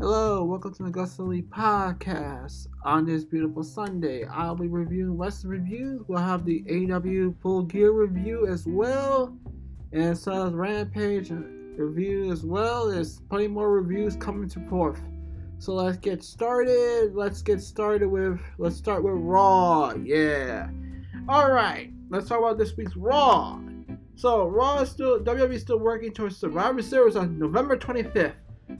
Hello, welcome to the Gus Lee podcast. On this beautiful Sunday, I'll be reviewing Western reviews. We'll have the AW Full Gear review as well, and so as Rampage review as well. There's plenty more reviews coming to forth. So let's get started. Let's get started with let's start with Raw. Yeah. All right. Let's talk about this week's Raw. So Raw is still WWE is still working towards Survivor Series on November 25th.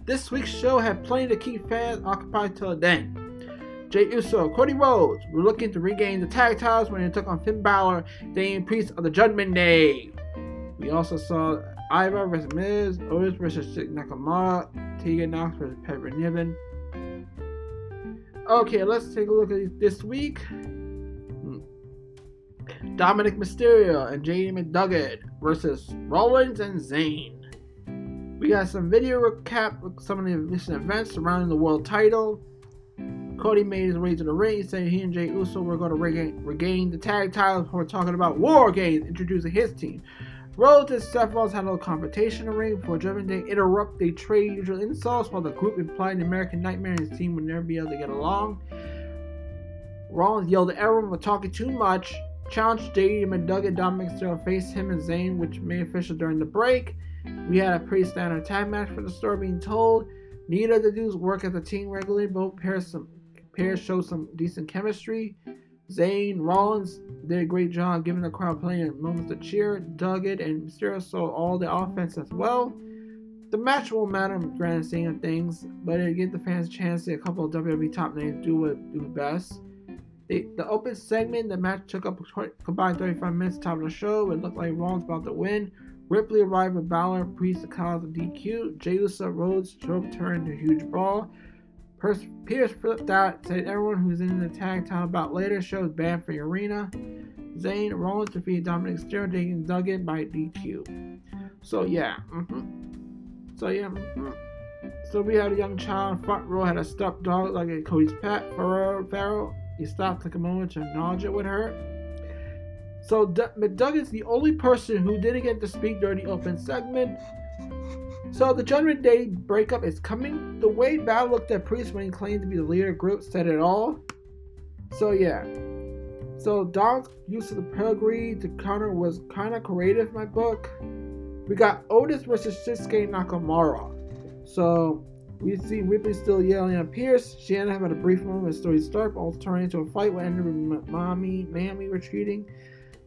This week's show had plenty to keep fans occupied till then. Jey Uso, Cody Rhodes were looking to regain the tag titles when they took on Finn Balor, Damian Priest of the Judgment Day. We also saw Ivar vs Miz, Otis vs Nakamura, Tegan Knox vs Piper Niven. Okay, let's take a look at this week. Dominic Mysterio and JD McDonagh versus Rollins and Zayn. We got some video recap of some of the recent events surrounding the world title. Cody made his way to the ring, saying he and Jey Uso were going to regain, regain the tag titles before talking about War Games, introducing his team. Rhodes and Seth Rollins had a little confrontation in the ring before Judgment Day interrupt they trade usual insults while the group implied the American Nightmare and his team would never be able to get along. Rollins yelled at everyone for talking too much, challenged JD McDonagh and Dominic Mysterio face him and Zayn, which made official during the break. We had a pretty standard tag match for the story being told. Neither of the dudes work as a team regularly. Both pairs some pairs show some decent chemistry. Zayn Rollins did a great job giving the crowd plenty of moments to cheer. Duggan and Mysterio saw all the offense as well. The match won't matter in grand scheme of things, but it gives the fans a chance to see a couple of WWE top names do what do best. The, the open segment, the match took up combined 35 minutes top of the show. It looked like Rollins about to win. Ripley arrived with Balor, Priest, the cause of DQ. Jey Uso, Rhodes, Stroke turned to a huge brawl. Pierce, Pierce flipped out, said everyone who's in the tag title about later shows banned for the arena. Zayn Rollins defeated Dominic Mysterio, taking Duggan by DQ. So yeah, mm-hmm. so yeah. Mm-hmm. So we had a young child front row had a stuffed dog like a Cody's pet. Pharaoh, Pharaoh, he stopped, took a moment to acknowledge it with her. So D- is the only person who didn't get to speak during the open segment. So the Judgment Day breakup is coming. The way Balor looked at Priest when he claimed to be the leader of group said it all. So yeah. So Dom's use of the pedigree to counter was kind of creative in my book. We got Otis versus Shinsuke Nakamura. So we see Ripley still yelling at Pierce. Up having a brief moment with Zoey Stark, all turning into a fight with with Mommy, Mammy retreating.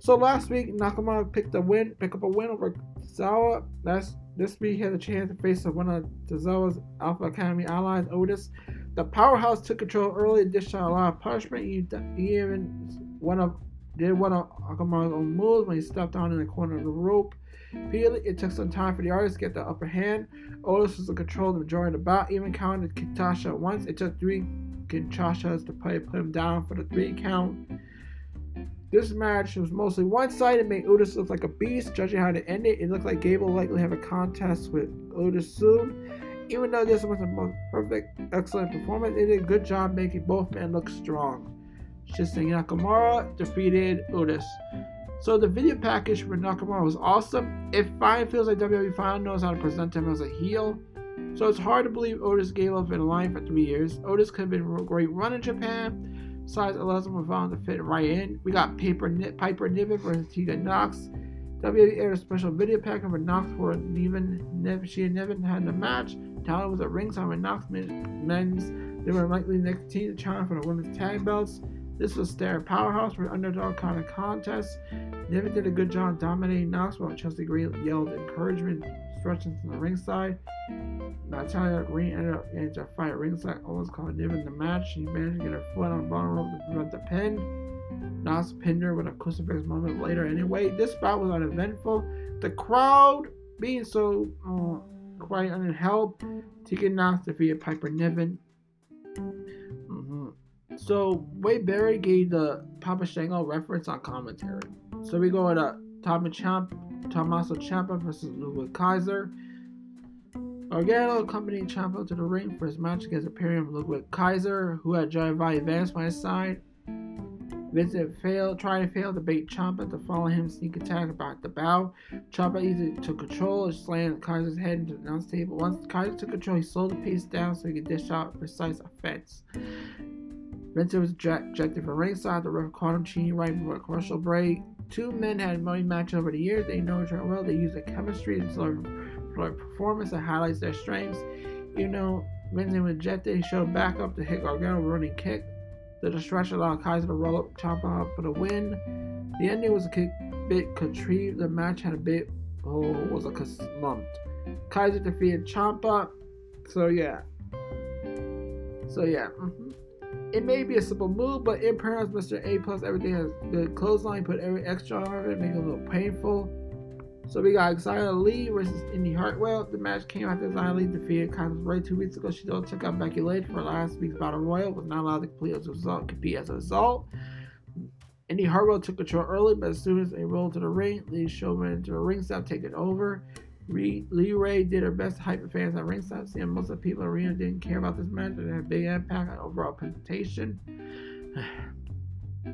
So last week, Nakamura picked a win, pick up a win over Zawa. That's this week he had a chance to face one of Zawa's Alpha Academy allies, Otis. The powerhouse took control early and dished out a lot of punishment. He, he even one of did one of Nakamura's own moves when he stepped on in the corner of the rope. Repeatedly, it took some time for the artist to get the upper hand. Otis was in control of the majority of the bout, even counted Kinshasa once. It took three Kinshasas to put him down for the three count. This match was mostly one-sided, made Otis look like a beast. Judging how to end it it looked like Gable likely have a contest with Otis soon. Even though this wasn't the most perfect, excellent performance, they did a good job making both men look strong. Shinsuke Nakamura defeated Otis. So the video package for Nakamura was awesome. It finally feels like WWE finally knows how to present him as a heel. So it's hard to believe Otis gave up in a line for three years. Otis could have been a great run in Japan, size 11 were found to fit right in. We got Paper, Piper Niven versus Tegan Knox. WWE aired a special video package for Knox for Niven. Niven she and Niven had the match. Talon was at ringside with Knox men's. They were likely next team to challenge for the women's tag belts. This was their powerhouse for underdog kind of contest. Niven did a good job dominating Knox while Chelsea Green yelled encouragement stretching from the ringside. Natalya Green ended up getting into a fight ringside, almost called Niven the match. She managed to get her foot on the bottom rope to prevent the pin. Knox pinned her with a crucifix moment later. Anyway, this bout was uneventful. The crowd being so uh, quiet and unhelped, Tegan Knox defeated Piper Niven. Mm-hmm. So Wade Barrett gave the Papa Shango reference on commentary. So we go to Tommy Champ, Tommaso Ciampa versus Ludwig Kaiser. Gargano accompanied Ciampa to the ring for his match against Imperium Ludwig Kaiser, who had Johnny Valley Vance by his side. Vincent failed, tried to fail to bait Ciampa to follow him sneak attack about the bow. Ciampa easily took control and slammed Kaiser's head into the announce table. Once Kaiser took control, he slowed the pace down so he could dish out precise offense. Vincent was ejected from ringside. The ref caught him cheating right before a commercial break. Two men had many matches over the years. They know each other well. They use their chemistry and of performance that highlights their strengths. Even though Vincent was ejected, he showed back up to hit Gargano running kick. The distraction allowed Kaiser to roll up Ciampa up for the win. The ending was a bit contrived. The match had a bit, oh, was a slumped. Kaiser defeated Ciampa. So yeah. So yeah. Mm-hmm. It may be a simple move, but in parallel, Mr. A plus everything has good clothesline, put every extra on it, make it a little painful. So we got Xia Li versus Indy Hartwell. The match came after Xia Li defeated Candice Ray two weeks ago. She though took out Becky Lynch for last week's Battle Royal, was not allowed to complete as a result, compete as a result. Indy Hartwell took control early, but as soon as they rolled to the ring, Lee Showman into the ring stop taking over. LeRae did her best to hype the fans at ringside, seeing most of the people in the arena didn't care about this match and had a big impact on overall presentation.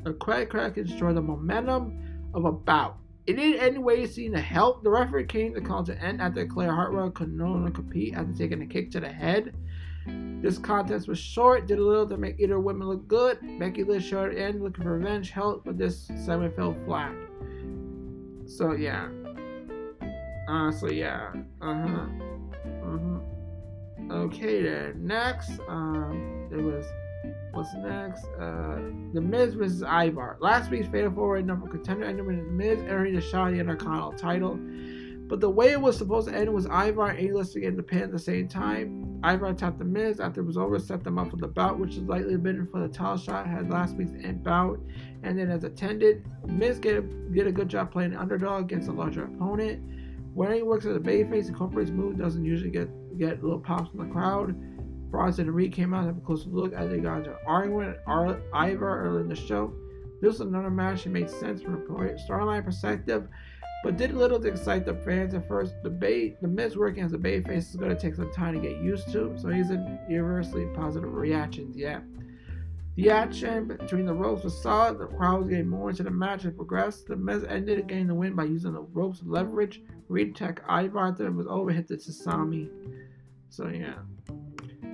A crack crack destroyed the momentum of a bout. It didn't anyway seem to help. The referee came to call to end after Claire Hartwell could no longer compete after taking a kick to the head. This contest was short, did a little to make either women look good. Becky Lynch showed at end looking for revenge, help, but this segment fell flat. So yeah, uh, so yeah. Uh huh. Mm-hmm. Okay then. Next, um, there was what's next? Uh, the Miz versus Ivar. Last week's Fatal Four Way number contender ended with the Miz entering the shot the Intercontinental title. But the way it was supposed to end was Ivar and A-List to get the pin at the same time. Ivar tapped the Miz after it was over, set them up for the bout, which is likely been for the title shot. Had last week's end bout, and then as attended, Miz get a, get a good job playing underdog against a larger opponent. When he works as a babyface, incorporates move doesn't usually get get little pops from the crowd. Bronson and Reed came out to have a closer look as they got into arguing and Ivar early in the show. This was another match that made sense from a storyline perspective, but did little to excite the fans at first. The Bay, the Miz working as a babyface is going to take some time to get used to, so he's in universally positive reactions yet. The action between the ropes was solid. The crowd getting more into the match as progressed. The Miz ended getting the win by using the ropes leverage. Reed attacked Ivar and was over hit the Sasami. So yeah.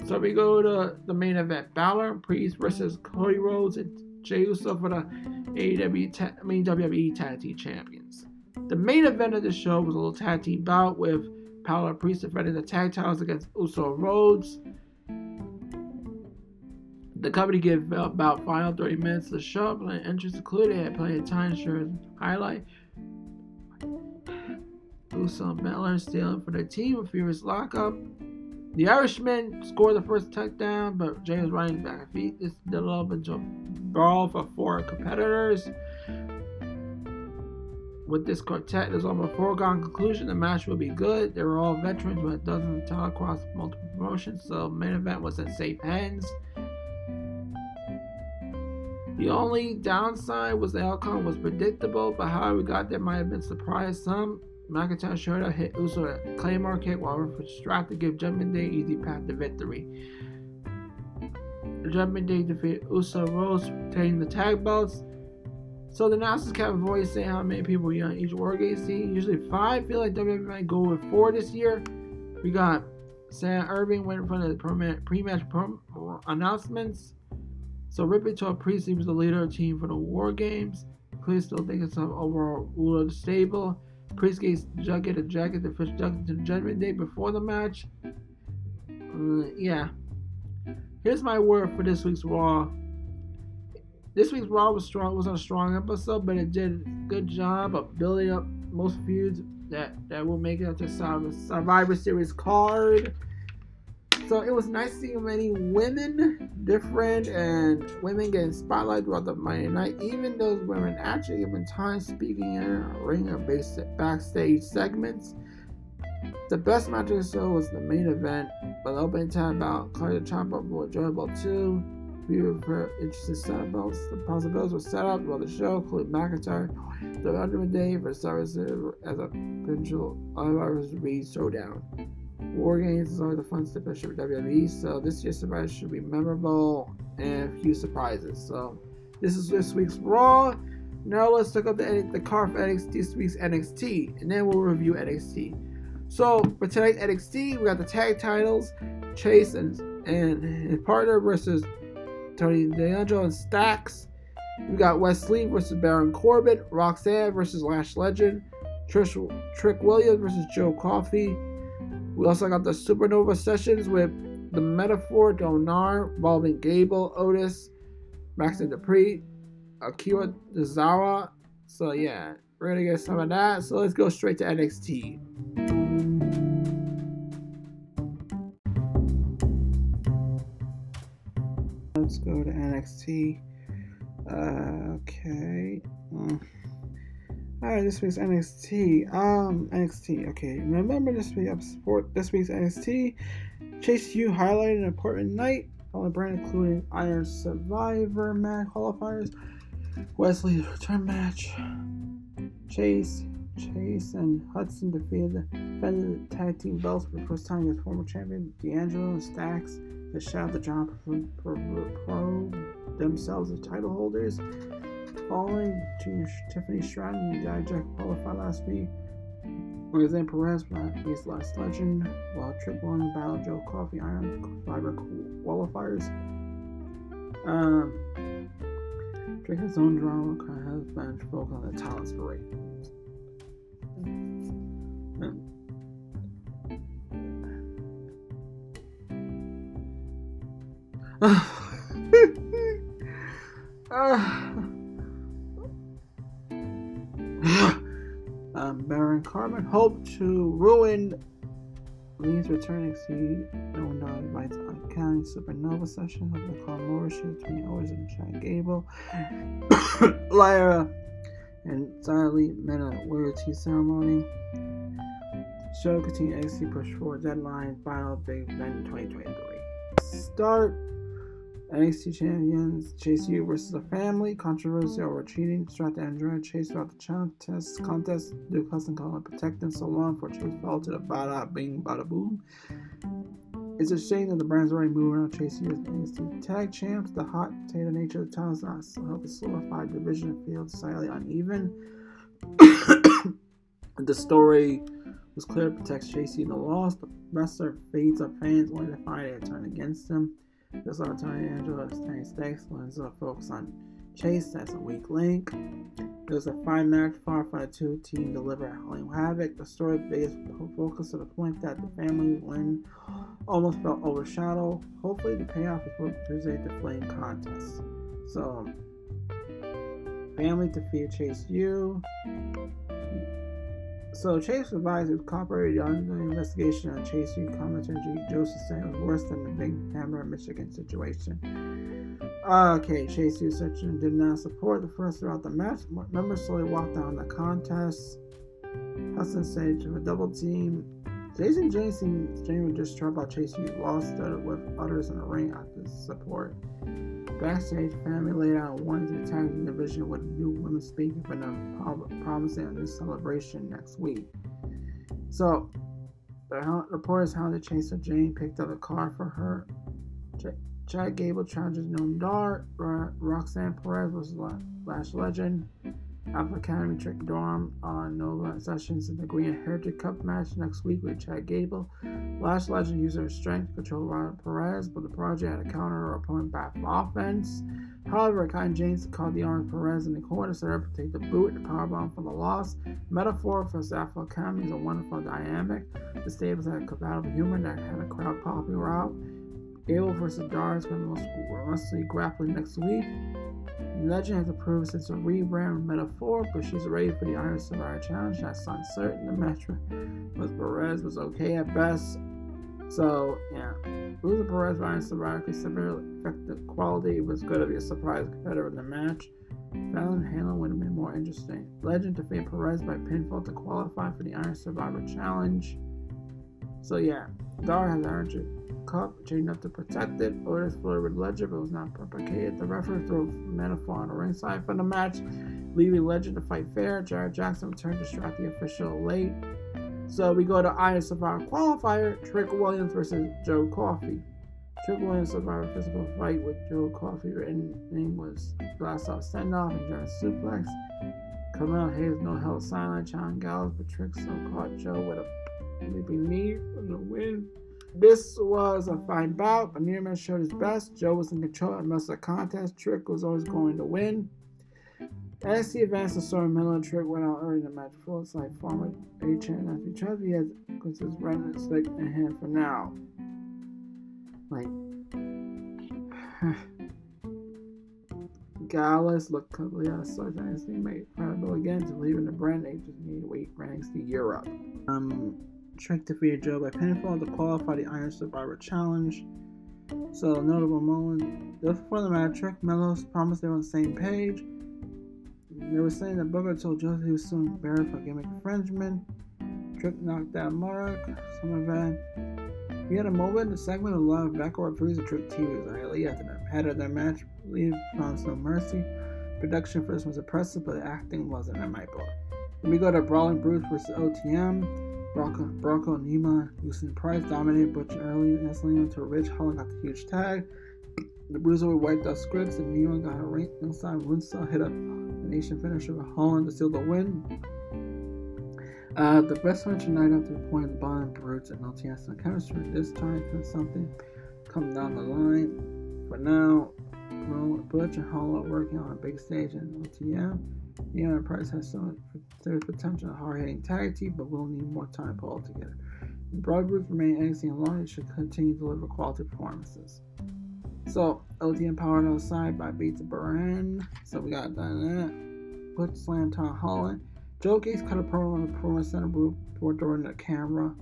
So we go to the main event: Balor Priest versus Cody Rhodes and Jey Uso for the AEW, ta- I mean WWE Tag Team Champions. The main event of the show was a little tag team bout with Balor Priest defending the tag titles against Uso Rhodes. The company gave about final 30 minutes to show, playing entrance included, had plenty of time to highlight. And Balor stealing for the team with furious lockup. The Irishman scored the first touchdown, but James running back feet. This developed into a brawl for four competitors. With this quartet, there's almost a foregone conclusion the match will be good. They were all veterans with dozens of talent across multiple promotions, so main event was in safe hands. The only downside was the outcome was predictable, but how we got there might have been surprised some. McIntyre showed up, hit Uso a Claymore kick while was strapped to give Judgment Day easy path to victory. Judgment Day defeated Uso Rhodes, taking the tag belts. So the announcers kept voice saying how many people were on each War Games scene. Usually five. Feel like WWE might go with four this year. We got Sam Irving went in front of the pre-match announcements. So Priest he was the leader of the team for the War Games. Priest still thinking some overall rule of the stable. Priest gave Jughead a jacket to push Jughead to the Judgment Day before the match. Uh, yeah. Here's my word for this week's Raw. This week's Raw was strong. was a strong episode, but it did a good job of building up most feuds that that will make it to Survivor Series card. So it was nice seeing many women, different, and women getting spotlight throughout the Monday night. Even those women actually given time speaking in ring basic backstage segments. The best match of the show was the main event, but opening time about Carter Ciampa was enjoyable too. We were interested setups. The possibilities were set up while the show included McIntyre, the Underwood Day for service as a potential Otherwise, Reed showdown. War Games is always a fun stipulation for WWE, so this year's surprise should be memorable and a few surprises. So This is this week's Raw. Now let's look up the, the card for NXT, this week's NXT, and then we'll review NXT. So for tonight's NXT, we got the tag titles, Chase and and his partner versus Tony D'Angelo and Stacks. We got Wes Lee versus Baron Corbin, Roxanne versus Lash Legend, Trish, Trick Williams versus Joe Coffey. We also got the Supernova sessions with the Meta-Four Donar involving Gable, Otis, Maxxine Dupri, Akira Tozawa. So yeah, we're gonna get some of that. So let's go straight to NXT. Let's go to NXT. Uh, okay. Mm. Alright, this week's NXT. Um, NXT. Okay, remember this week of support. This week's NXT. Chase U highlighted an important night on the brand, including Iron Survivor match qualifiers, Wes Lee's return match, Chase, Chase and Hudson defeated the defended the tag team belts for the first time against former champion D'Angelo and Stacks. The shout the John Pro, Pro themselves as title holders. Following Tiffany Stratton and Dijak qualified last week, Roxanne Perez faced Lash Legend, while Trick Williams battled Joe Coffey Iron Fiber qualifiers. Um, Drake his own drama has been focused on the talents parade. uh, um, Baron Corbin hoped to ruin Lee's returning seed. No one died uncanny Supernova session of the Carl show between Owens and Chad Gable. Lyra and Xylee met a loyalty ceremony. Show continued NXT push for deadline final big event 2023. Start NXT champions Chase U versus the family. Controversy over cheating. Strat Andrade Chase throughout the contest. Contest. Duke Hudson calling protect him so long for Chase fell to the bada bing bada boom. It's a shame that the brand's already moving on Chase U as NXT tag champs. The hot potato nature of the is not help the solidified division field slightly uneven. the story was clear protects Chase U in the loss. The wrestler fades up fans only to find it turn against him. This on Tony Angelo Stanley Stakes lends a focus on Chase, that's a weak link. There's a five match Firefly 2 team deliver Halloween Havoc. The story based focus to the point that the family win almost felt overshadowed. Hopefully, the payoff is what Tuesday the Flame contest. So, family defeat Chase U. So Chase advisor cooperated on the investigation on Chase U commenter Joseph saying it was worse than the Big Hammer, Michigan situation. Okay, Chase U section did not support the first throughout the match. Members slowly walked down the contest. Hudson said to a double team. Jason James just trouble about Chase U lost with others in the ring after support. Backstage, family laid out wanting to attack the division with new women speaking for them, promising a new celebration next week. So, the reporters how the chaser Jane picked up a car for her. Ch- Chad Gable challenges Noam Dar. Roxanne Perez was Lash Legend. Alpha Academy Trick Dorm on Nova Sessions in the Green Heritage Cup match next week with Chad Gable. Lash Legend used her strength control Robert Perez, but the project had to counter her opponent back offense. However, Kai James caught the arm Perez in the corner, set up to take the boot and powerbomb for the loss. Meta-Four for Alpha Academy is a wonderful dynamic. The stables had a compatible humor that had a crowd popping out. Gable versus Dar is going to be mostly grappling next week. Legend has approved since a rebrand Meta-Four, but she's ready for the Iron Survivor Challenge. That's uncertain. The match with Perez was okay at best. So, yeah. Losing Perez by Iron Survivor could severely affect the quality. It was going to be a surprise competitor in the match. Fallon Henley would have been more interesting. Legend defeated Perez by pinfall to qualify for the Iron Survivor Challenge. So, yeah. Dar has earned it cup, chained up to protect it. Otis flirted with Legend, but was not propagated. The referee threw Meta-Four on the ringside for the match, leaving Legend to fight fair. Jared Jackson returned to distract the official late. So we go to Iron Survivor qualifier, Trick Williams versus Joe Coffey. Trick Williams survived a physical fight with Joe Coffey. Her ending was blast off send off and German suplex. Carmelo Hayes no held silent, John Gallows, but Trick still caught Joe with a leaping knee for the win. This was a fine bout, but showed his best. Joe was in control and most of the contest. Trick was always going to win. As he advanced, the story Miller Trick went out early in the match. Full like former H and if he tries he has because his remnant stick in hand for now. Like Gallus looked completely out of sorts and his teammate credible again to leaving the brand. They just need to wait for ranks to Europe. Um Trick defeated Joe by pinfall to qualify the Iron Survivor Challenge. So, notable moment. Before the match, Trick Mellos promised they were on the same page. They were saying that Booker told Joe he was suing Barry for gimmick infringement. Trick knocked out Mark, some event. We had a moment, a segment of love. Vecor approves of Trick was early after the head of their match. Lee promised no mercy. Production first was impressive, but the acting wasn't in my book. We go to Brawling Brutes versus OTM. Bronco, Bronco Nima, Houston Price dominated Butch and early, nestling into a Ridge. Holland got the huge tag. The Bruiser wiped out scripts, and Nima got a ring inside. Moonsault hit up the nation finisher with Holland to seal the win. Uh, the best match tonight after the point of the bottom, Brutes and LTS and chemistry. This time, could something come down the line. For now, Butch and Holland working on a big stage in LTM. Neon Enterprise has some there's potential hard hitting tag team, but will need more time to pull it together. The Broad Group remain NXT and long should continue to deliver quality performances. So, LTM powered outside by Beats Baran. So we got done that. Put Slam Tom Holland. Joe Gates cut a promo on the performance center booth before during the camera.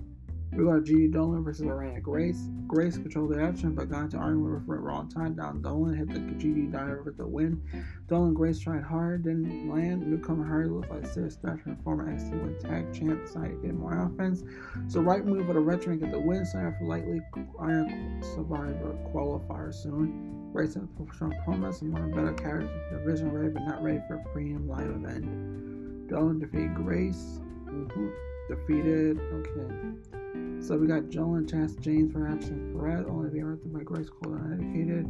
We got G. Dolan versus Lorena Grace. Grace controlled the action, but got into argument with referee wrong time down. Dolan hit the GD diver with the win. Dolan Grace tried hard, didn't land. Newcomer Hardy looked like serious threat from former NXT Win Tag Champ, decided to get more offense. So right move for the veteran get the win, sign for likely Iron Survivor qualifier soon. Grace had a strong promise and one of better characters in the division, ready but not ready for a premium live event. Dolan defeated Grace. Mm-hmm. Defeated. Okay. So we got Joel and Chance James for action. Perez only being interrupted by Grace Cole uneducated.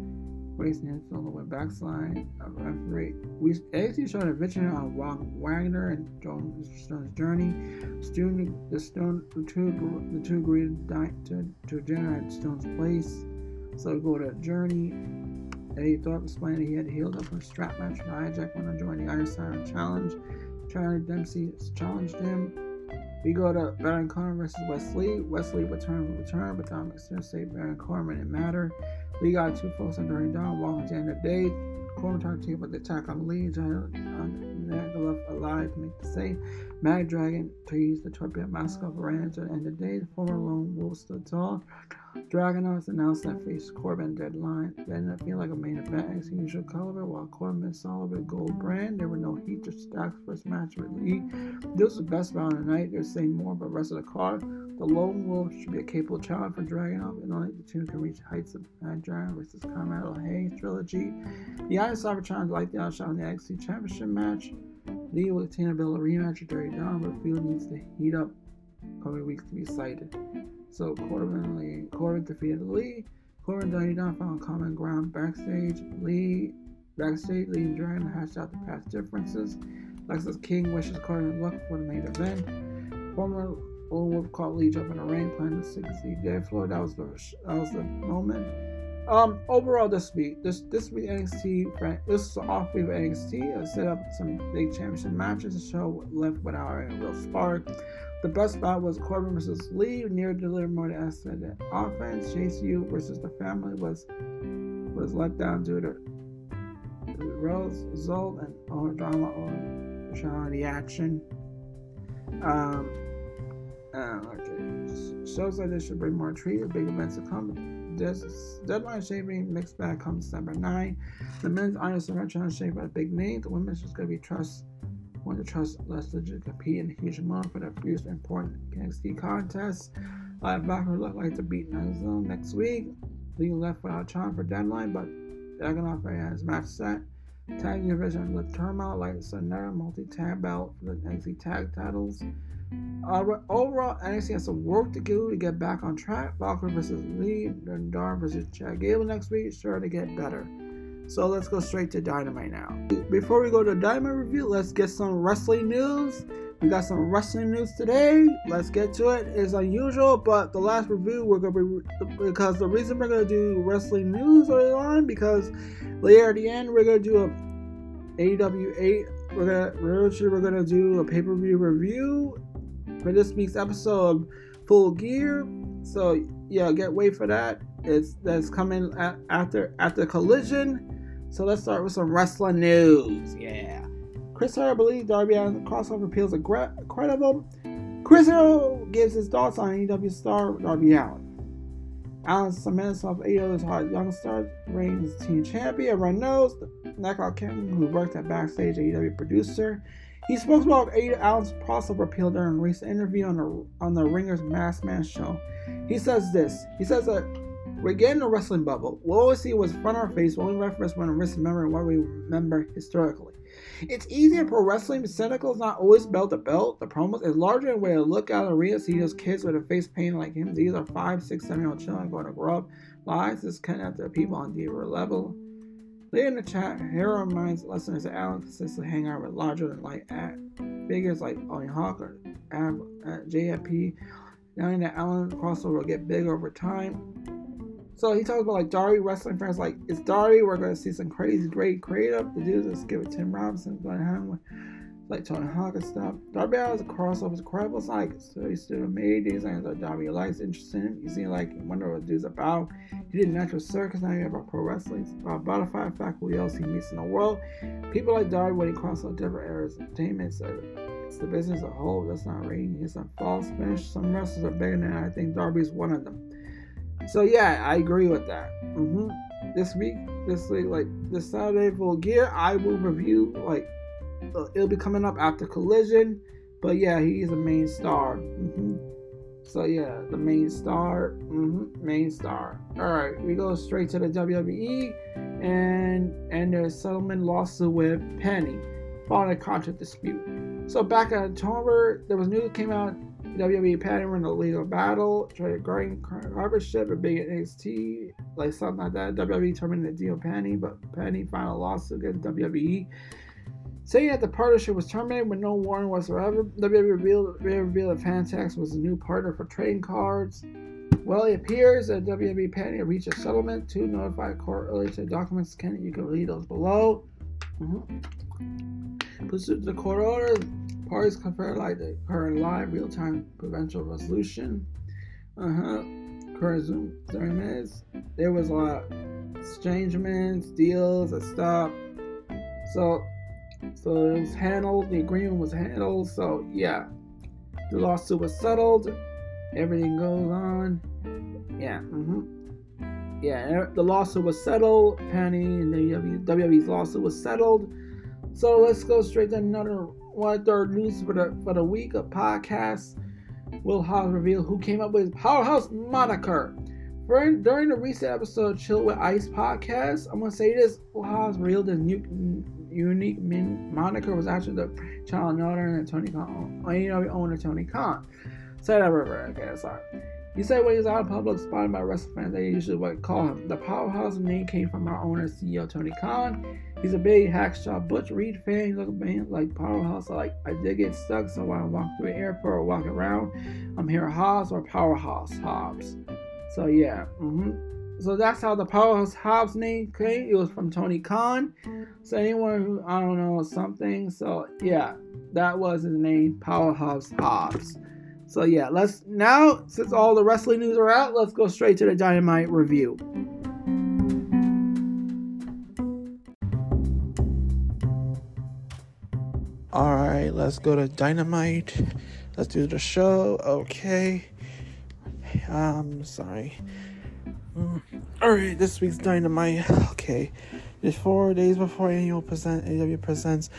Grace Nancy on the way backslide. A referee. We actually showed a vision on Wagner and Jones Stone's journey. Stone, the Stone, the two, the two agreed to to generate Stone's place. So we go to Journey. Eddie Thorpe explained he had healed up from strap match with Dijak when I joined the Iron Siren Challenge. Charlie Dempsey challenged him. We go to Baron Corbin versus Wes Lee. Wesley return return, but Dominic Mysterio say Baron Corbin didn't matter. We got two folks on during down, walking to end of day. Corbin talked to you about the attack on lead, on left alive to make the save. Mad Dragon teased the torpedo mask of Ranch at the day. The former lone wolf stood tall. Dragunov's announced that face Corbin deadline. That ended up feeling like a main event as usual caliber, while Corbin solid gold brand. There were no heat or stacks first match with Lee. This was the best round of the night. They're saying more about the rest of the card. The Lone Wolf should be a capable challenge for Dragunov, and only the two can reach heights of Mad Dragon versus Carmelo Hayes trilogy. The Iron Cybertron like the outshot in the NXT Championship match. Lee will attain a rematch with Dirty Dawn, but Field needs to heat up coming weeks to be cited. So Corbin Lee Corbin defeated Lee. Corbin Dirty Dawn found common ground backstage. Lee backstage Lee and Dragon hashed out the past differences. Lexis King wishes Corbin luck for the main event. Former Lone Wolf caught Lee jumping the ring, playing the 60 dead floor. That was the that was the moment. Um, overall, this week, this this week NXT, this is off week of NXT. I set up some big championship matches. The show left without a real spark. The best spot was Corbin versus Lee, near delivered more than said offense. Chase U versus the family was was let down due to the result and all drama on the action. Um, uh, okay. Shows like this should bring more intrigue. Big events to come this deadline shaving mixed bag comes December 9. The men's Iron Survivor Challenge shaped by big names. The women's just going to be trust want to trust less legit compete in a huge amount for the first important NXT contest. Linebacker look like to beat Zone next week. Being left without time for deadline, but Dragunov has match set. Tag division with Turmoil like Sonera multi tag belt for the NXT tag titles. Uh, overall, NXT has some work to do to get back on track. Valkyrie versus Lee, Dar versus Chad Gable next week, sure to get better. So let's go straight to Dynamite now. Before we go to Dynamite review, let's get some wrestling news. We got some wrestling news today. Let's get to it. It's unusual, but the last review we're gonna be because the reason we're gonna do wrestling news early on because later at the end we're gonna do a AEW 8. We're gonna we're, we're gonna do a pay per view review for this week's episode of Full Gear. So yeah, get wait for that. It's that's coming after after Collision. So let's start with some wrestling news. Yeah, Chris Hero believes Darby Allin crossover appeals are credible. Chris Hero gives his thoughts on AEW star Darby Allin. Allin cements himself AEW's hot young star, reigns team champion. Everyone knows Knockout King, who worked at backstage AEW producer, he spoke about Ada Allin's crossover appeal during a recent interview on the on the Ringer's Masked Man show. He says this. He says that we're getting a wrestling bubble. We'll always see what's front of our face. Only reference when we remember what we remember historically. It's easy in pro wrestling. Cynical is not always belt to belt. The promos is larger in way to look out the arena, see those kids with a face painted like him. These are five, six, seven year old children going to grow up. Lies this connect to people on deeper level. Later in the chat, Hero reminds listeners that Allin consists of hanging out with larger than life figures like Owen Hawk or Av, uh, JFP, knowing that Allin crossover will get bigger over time. So he talks about like Darby wrestling fans like it's Darby. We're gonna see some crazy, great creative. The dudes let's give it Tim Robinson, going to hang with like Tony Hawk and stuff. Darby Allin's a crossover is incredible. It's like so he's still made these things that Darby likes, interesting. You see like wonder what dude's about. He did natural circus, now you about pro wrestling. About butterfly fact who else he meets in the world. People like Darby when he crosses different areas of entertainment. So it's the business as a whole. That's not rating. It's a false finish. Some wrestlers are bigger than I think Darby's one of them. So yeah, I agree with that. Mm-hmm. This week, this week, like this Saturday full gear, I will review like it'll be coming up after Collision. But yeah, he's a main star. Mm-hmm. So yeah, the main star, mm-hmm, main star. All right, we go straight to the WWE and and their settlement lawsuit with Penny following a contract dispute. So back in October, there was news came out. WWE Penny were in a legal battle, tried to gain membership a big NXT, like something like that. WWE terminated the deal Penny, but Penny filed a lawsuit against WWE Saying that the partnership was terminated with no warning whatsoever, WWE revealed, revealed that Fanatics was a new partner for trading cards. Well, it appears that WWE Penny reached a settlement to notify court earlier to documents. Can you can read those below. Mm-hmm. To the court order, parties confer like the current live real-time provincial resolution. Uh-huh. Current Zoom 30 minutes. There was a lot of exchangements, deals, and stuff. So so it was handled, the agreement was handled. So yeah, the lawsuit was settled. Everything goes on. Yeah. Mm-hmm. Yeah, the lawsuit was settled. Penny and the WWE's lawsuit was settled. So let's go straight to another one third news for the for the week of podcasts. Will Hobbs reveal who came up with his powerhouse moniker. For, during the recent episode Chill with Ice podcast, I'm gonna say this: Will Hobbs revealed his new unique min- moniker was actually the child owner and Tony Khan, you know, owner Tony Khan. Say that river, okay, sorry. He said when he's out in public, spotted by wrestling fans, they usually would call him. The powerhouse name came from our owner, CEO Tony Khan. He's a big hacksaw Butch Reed fan. He at me like powerhouse. Like I did get stuck, so I walk through the airport or walk around, I'm here Hobbs or Powerhouse Hobbs. So yeah, mm-hmm. So that's how the Powerhouse Hobbs name came. It was from Tony Khan. So anyone who I don't know something. So yeah, that was his name, Powerhouse Hobbs. So yeah, let's now since all the wrestling news are out, let's go straight to the Dynamite review. All right, let's go to Dynamite. Let's do the show. Okay. I'm sorry. Mm. Alright, this week's Dynamite. Okay. It's four days before annual present AW presents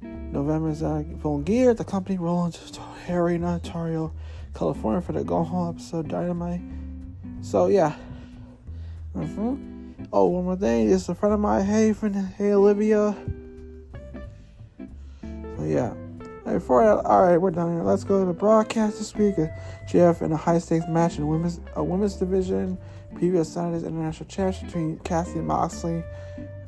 November's uh, gear, the company rolled into Harry, Ontario, California for the Go Home episode Dynamite. So yeah. Mm-hmm. Oh, one more thing. It's a friend of mine. Hey, friend. Hey, Olivia. So yeah. Before I, all right, we're done here. Let's go to the broadcast this week. Jeff in a high stakes match in women's a women's division. Previous Saturday's international championship between Cassie and Moxley.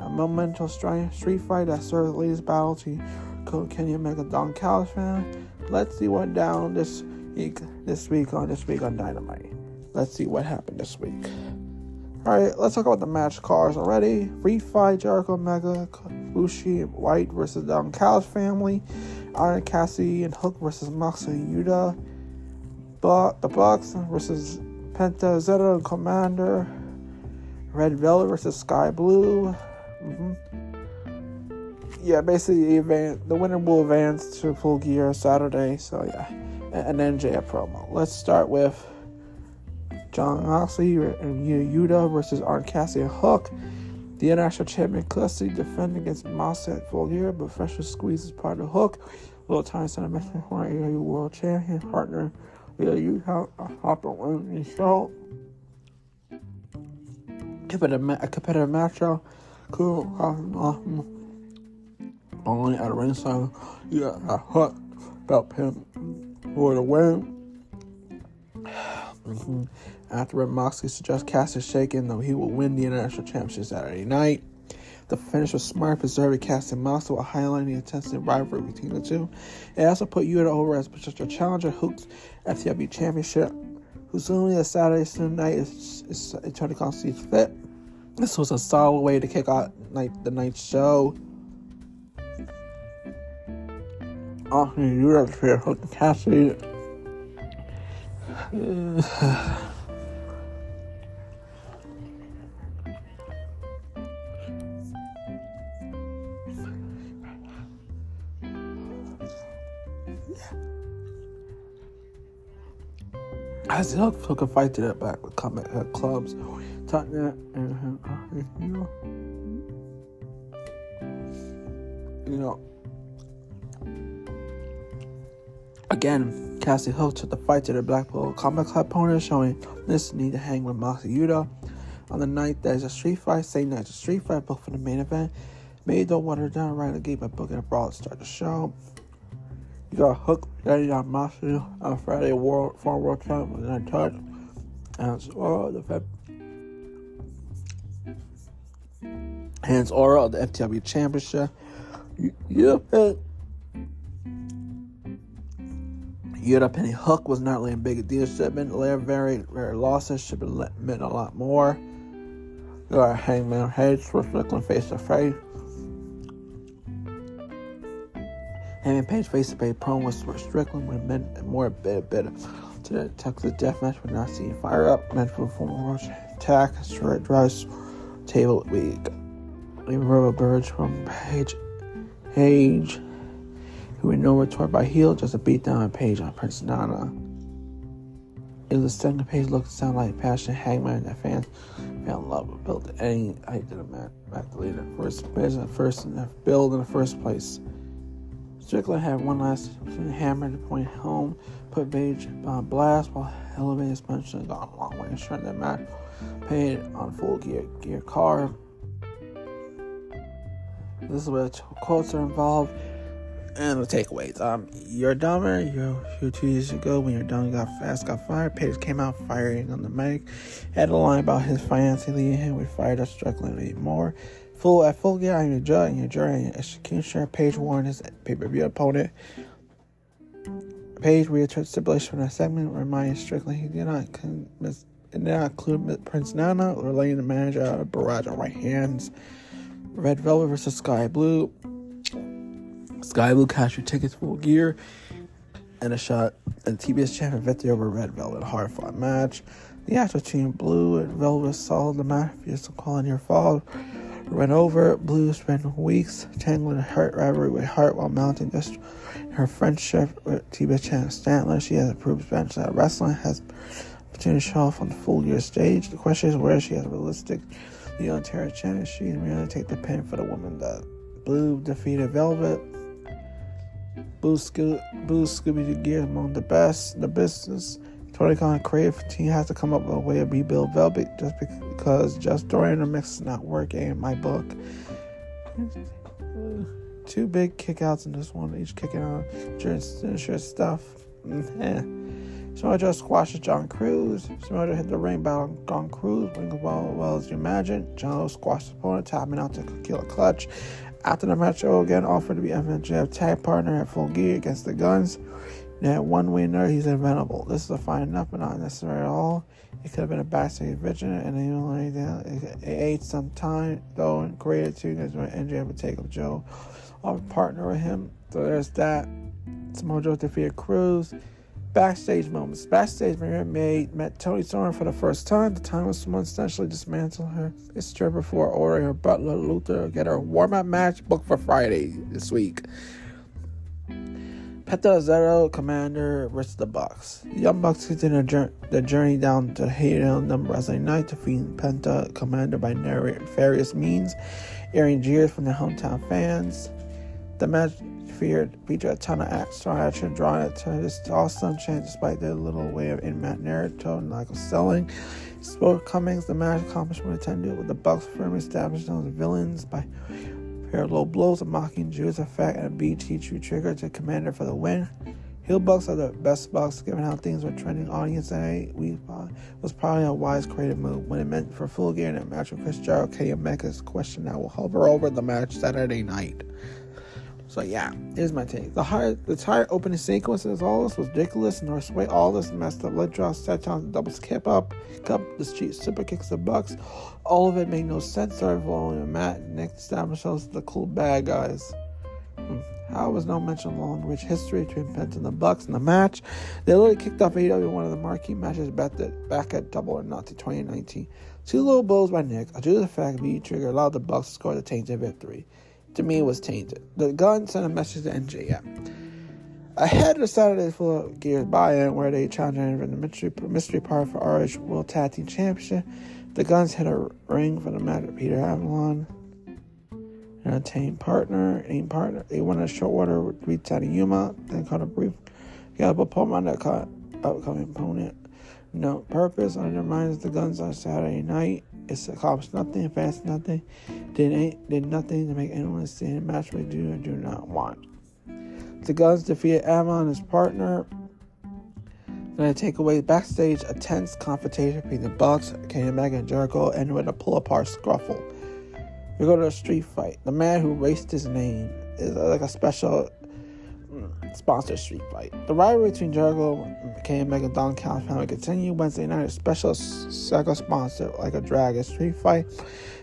A monumental street fight that served the latest battle to Code Kenny Omega Don Callis fan. Let's see what down this week. This week on this week on Dynamite. Let's see what happened this week. All right, let's talk about the match cards already. Fight Jericho Omega, Bushi White versus Don Callis family. Iron Cassie and Hook versus Moxley Yuta. But the Bucks versus Penta and Commander. Red Velvet versus Sky Blue. Mm-hmm. Yeah, basically, the winner will advance to full gear Saturday. So yeah, and then Jay promo. Let's start with John Oxley and Yuta versus Iron Cassie and Hook. The international champion custody defending against Moxley at full gear, but Fresh Squeeze is part of Hook. Little time sentimental for AEW World Champion partner. Yeah, you have a Hopper winning show. Competitive, a competitive matchup. Cool. Only at a ringside. You got a Hook belt pin for the win. Mm-hmm. After Moxley suggests Cass is shaken, though he will win the international championship Saturday night. The finish was smart, preserving Cass and Moxley while highlighting the intense rivalry between the two. It also put Yuta over as potential challenger, Hook's FTW championship, who's only a Saturday night is, is, is Tony Khan sees fit. This was a solid way to kick off night, the night show. Oh, Yuta for Hook and Cassidy. I still took a fight to that back with comic uh, clubs, Tottenham, and uh, you know, you know. Again, Cassie Hook took the fight to the Blackpool Combat Club opponent, showing this need to hang with Moxie Yuta. On the night, there's a street fight. Same night, a street fight, both for the main event. May don't water down right gate by booking a brawl to start the show. Got Hook Daddy on Moxley on Friday World Farm World Cup with an touch. And it's Oro the Feb. And it's Oro the FTW Championship. Yep. Yuta uh, Penny Hook was not really a big deal. Have been very, very losses. Should have meant a lot more. You got Hangman Page was looking face to face. Hangman Page face to face promo with Strickland would have been more a bit, bit to the Texas Deathmatch would not see fire up. Meant for former rush attack, straight drives, table week. Rubber Birds from Page, Page, who we know were torn by heel, just a beatdown on Page on Prince Nana. It was a second page looked to sound like passion hangman that fans fell in love with build any I did a match back to later. First page first in the build in the first place. Strickland had one last hammer to point home, put Page on blast while elevating his punch and gone a long way, ensuring that match paid on full gear gear car. This is where quotes are involved and the takeaways. Um, you're dumber. You you two years ago when you're done, got fast, got fired. Page came out firing on the mic, had a line about his financing leaving him. Up Strickland even more. Full at full gear, I'm your judge and your jury and executioner. Page warned his pay-per-view opponent. Page reiterated stipulation from that segment, reminding Strickland he did not commit, did not include Prince Nana or laying the manager out of barrage on right hands. Red Velvet versus Sky Blue. Sky Blue cash your tickets full gear and a shot at TBS champion victory over Red Velvet. Hard fought match. The actual team Blue and Velvet solid the match. Just calling your fall. Run over. Blue spent weeks tangling her rivalry with Hart while mounting this her friendship with T.B. Chan Statler. She has approved bench that wrestling has opportunity to show off on the full year stage. The question is where she has realistic the Ontario Chan is she really take the pin for the woman that Blue defeated Velvet. Blue, Sco- Blue Scooby gear among the best in the business. Khan creative team has to come up with a way to rebuild Velvet just because just throwing the mix is not working in my book. two big kickouts in this one, each kicking out finisher stuff. Joe squashes John Cruz. Samoa hit the ring battle on Cruz, ring as well, well as you imagine. John squashed his opponent, tapping out to kill a clutch. After the match, Joe again offered to be MJF tag partner at full gear against the Guns. Had one winner, he's inevitable. This is a fine enough, but not necessary at all. It could have been a backstage vision, and they only it, it ate some time though created two because when MJF would take up Joe, off partner with him. So there's that. Samoa Joe defeated Cruz. Backstage moments. Backstage, Mariah May met Toni Storm for the first time. The time was someone essentially dismantle her sister before ordering her butler Luther get her warm up match booked for Friday this week. Penta Zero Komander versus the Bucks. The Young Bucks continue the journey down to Hayden number Wrestling Night, defeating Penta Komander by various means, airing jeers from their hometown fans. The match feared featured a ton of extra action, drawing it to this awesome chant despite their little way of in-mat narrative and lack of selling. Spoke Cummings, the match accomplishment attended with the Bucks firmly established as villains by Parallel blows, a mocking Jews effect, and a BT true trigger to Komander for the win. Heel Bucks are the best Bucks, given how things were trending. Audience today we uh, was probably a wise, creative move. When it meant for full gear in a match with Chris Jericho, Kenny Omega's question that will hover over the match Saturday night. So yeah, here's my take. The hard, the entire opening sequences, all this was ridiculous. North Way, all this messed up. Leg draw, set down, double skip up, cup, the street super kicks the Bucks. All of it made no sense. Started following a mat. Next establishes the cool bad guys. Hmm. How was no mention of long rich history between Penta and the Bucks in the match? They literally kicked off AEW one of the marquee matches back at, Double or Not to 2019. Two low blows by Nick, due to the fact that Trigger allowed the Bucks to score the tainted victory to me was tainted. The gun sent a message to MJF. Ahead of Saturday Full Gears buy-in, where they challenged for the mystery, mystery part for ROH World Tag Team Championship, the Guns hit a ring for the match Peter Avalon and a team partner. Team partner. They won a short order with Rita Yuma. Then caught a brief that caught upcoming opponent. No purpose undermines the Guns on Saturday night. It's accomplished nothing, fast nothing, did ain't did nothing to make anyone stand match we do or do not want. The Guns defeated Avalon and his partner. Then they take away backstage a tense confrontation between the Bucks, Kenny Omega, and Jericho, and with a pull apart scruffle. We go to a street fight. The man who raced his name is uh, like a special sponsor street fight. The rivalry between Jericho, McCain, and Megan Don Callis family continue Wednesday night. A special second sponsor like a dragon street fight,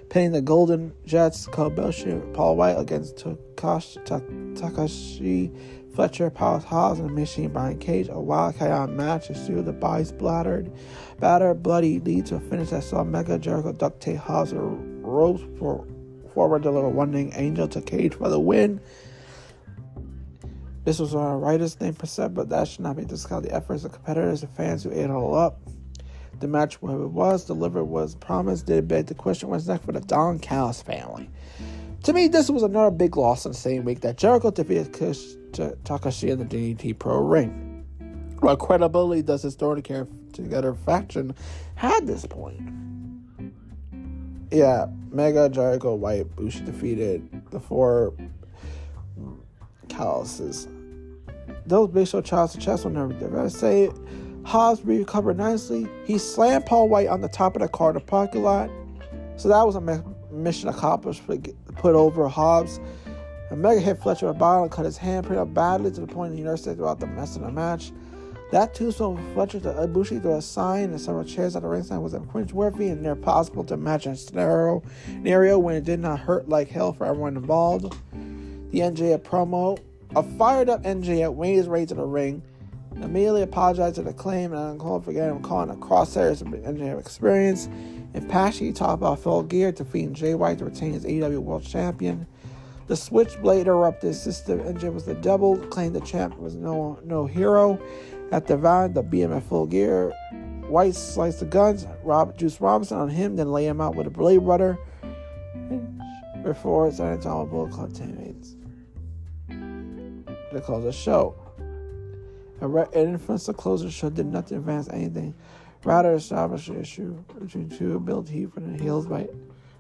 pitting the Golden Jets, Kobayashi, Paul Wight against Takashi, Fletcher, Paul Hobbs, and Machine Brian Cage. A wild chaos match ensued. The bodies splattered, battered, bloody lead to a finish that saw Mega Jericho duct tape Hobbs ropes for forward deliver one angel to Cage for the win. This was our writer's name per se, but that should not be discounted. The efforts of competitors and fans who ate it all up. The match, whatever it was, delivered was promised, did beg the question what's next for the Don Callis family. To me, this was another big loss in the same week that Jericho defeated Kush Takashi in the DDT Pro Ring. What credibility does this Story Care Together faction had this point? Yeah, Mega, Jericho, White, Bush defeated the four calluses. Those Big Show Charles chest will never did. I say it. Hobbs recovered nicely. He slammed Paul Wight on the top of the car in the parking lot. So that was a mission accomplished. Put over Hobbs. A mega hit Fletcher a bottle and cut his hand pretty up badly to the point he nursed it throughout the mess of the match. That tombstone from Fletcher to Ibushi through a sign and several chairs at the ringside was cringe-worthy and near possible to match a scenario, when it did not hurt like hell for everyone involved the NJ promo. A fired up NJ winged his way to the ring, immediately apologized to the claim and for getting him caught in a crosshairs of NJ experience. And passionately talked about Full Gear defeating Jay White to retain his AEW World Champion. The Switchblade erupted. Sister NJ was the devil, claimed the champ was no no hero. At the vow, the BMF Full Gear. White sliced the guns, Rob Juice Robinson on him, then lay him out with a Blade Runner before it's unintelligible teammates to close the show. It influenced the close the show did not advance anything, rather establish the issue between two build heat from the heels by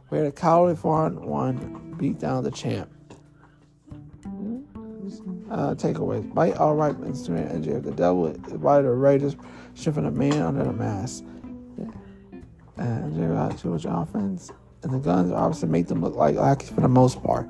where the cowardly foreign one beat down the champ. Uh, takeaways. Bite all right instrument energy of the devil by the Raiders shifting a man under the mask. And they got too much offense. And the guns obviously make them look like lackeys for the most part.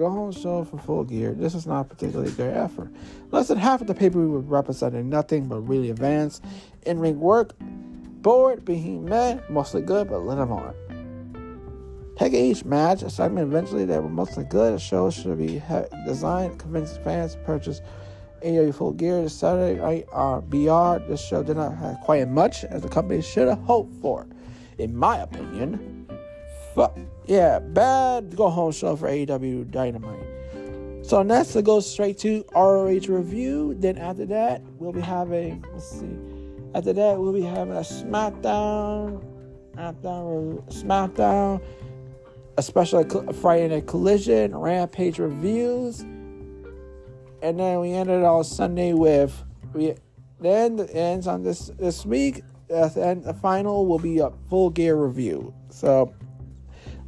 Go home show for full gear, this is not particularly great effort. Less than half of the paper was representing nothing but really advanced in ring work. Board being met, mostly good, but little on. Take each match, a segment eventually that were mostly good. The show should be designed, convince fans to purchase AEW Full Gear this Saturday night uh, on BR. This show did not have quite as much as the company should have hoped for, in my opinion. Fuck. Yeah, bad go home show for AEW Dynamite. So next, it goes straight to ROH review. Then after that, we'll be having let's see. After that, we'll be having a SmackDown, SmackDown, SmackDown, a special Friday Night Collision, Rampage reviews, and then we ended on Sunday with we. Then it ends on this this week. And the final will be a full gear review. So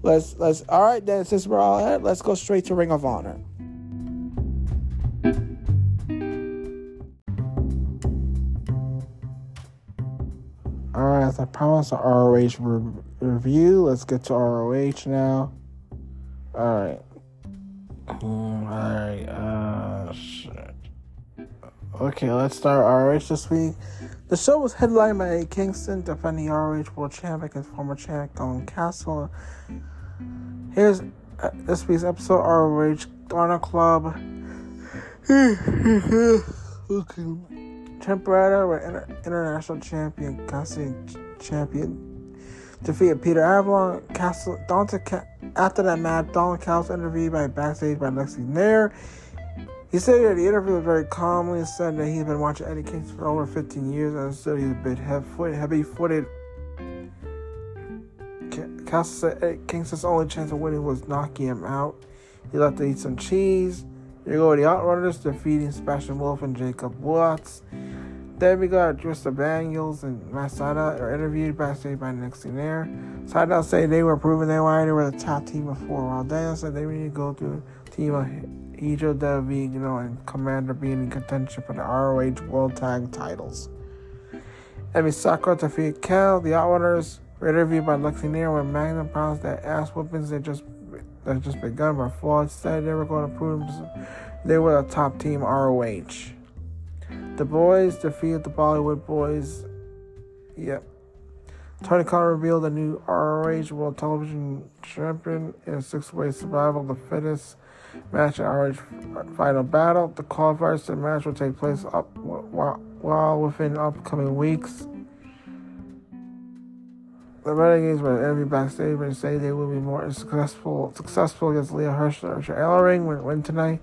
Let's let's all right then since we're all at let's go straight to Ring of Honor. Alright, as I promised, a ROH re- review. Let's get to ROH now. Alright. Mm, Alright, uh, shit. Okay, let's start ROH this week. The show was headlined by Kingston, defending ROH World Champion against former champ Dalton Castle Here's uh, this week's episode ROH Garner Club. Temporada with inter- international champion Cassidy champion defeated Peter Avalon. Castle Dante Ca- after that match, Don Castle interviewed by backstage by Lexi Nair. He said that the interview was very calmly and said that he's been watching Eddie Kingston for over 15 years and understood he's a bit heavy footed Castle eh, said Kingston's only chance of winning was knocking him out. He left to eat some cheese. Here go with the Outrunners defeating Sebastian Wolf and Jacob Watts. Then we got Trista Daniels and Matt Sydal are interviewed backstage by Air. Sydal said they were proving they were, they were the top team before, while Daniels said they need to go through team of Hijo you know, and Komander being in contention for the ROH World Tag titles. Emi Sakura defeated Kel, the Outrunners interviewed by Lexi Nair when Magnum promised that ass whoopings that just that just begun were flawed. Said they were going to prove they were a top team ROH. The boys defeated the Bollywood boys. Yep. Tony Khan revealed the new ROH World Television Champion in a six-way survival of the fittest match at ROH Final Battle. The qualifiers to the match will take place up while within upcoming weeks. The Renegades were every backstage and say they will be more successful successful against Leo Hirsch or Ellering when win tonight.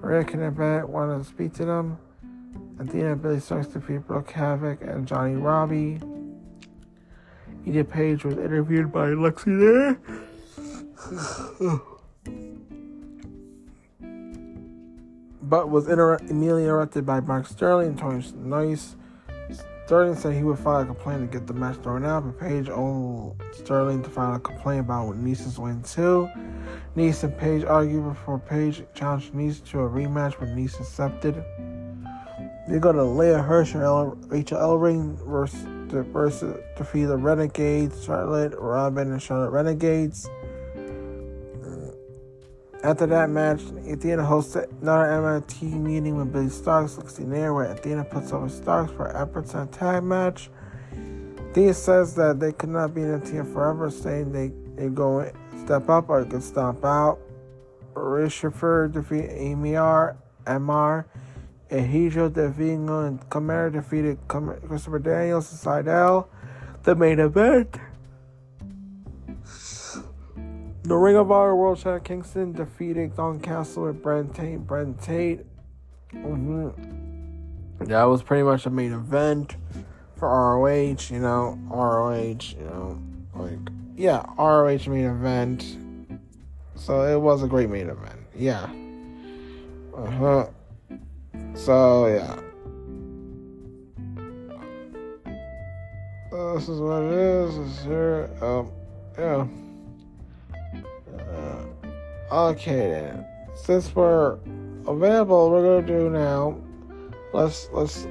Maria Canabet wanted to speak to them. Athena Billie Starkz defeated Brooke Havoc and Johnny Robbie. Edith Page was interviewed by Lexi there. but was inter- interrupted by Mark Sterling and Tony Nice. Sterling said he would file a complaint to get the match thrown out, but Page owed Sterling to file a complaint about what Nice's win too. Nice and Page argued before Page challenged Nice to a rematch, but Nice accepted. They go to Leah Hirsch and El- Rachel Ellering versus, versus defeat the Renegades, Charlotte, Robin, and Charlotte Renegades. After that match, Athena hosted another MIT meeting with Billie Starkz, 16 there, where Athena puts over Starkz for an Epperson tag match. Athena says that they could not be in the team forever, saying they, they go step up or could stomp out. Richard defeat AMR, MR, and Hijo defeating and Camara defeated Christopher Daniels and Sydal. The main event. The Ring of Honor World Champion Kingston defeated Don Castle with Brent Tate. Brent Tate. Mm-hmm. That was pretty much the main event for ROH. You know, ROH. You know, like yeah, ROH main event. So it was a great main event. Yeah. Uh huh. So yeah. this is what it is. Is here. Um, yeah. Uh, okay then. Since we're available, we're gonna do now. Let's let's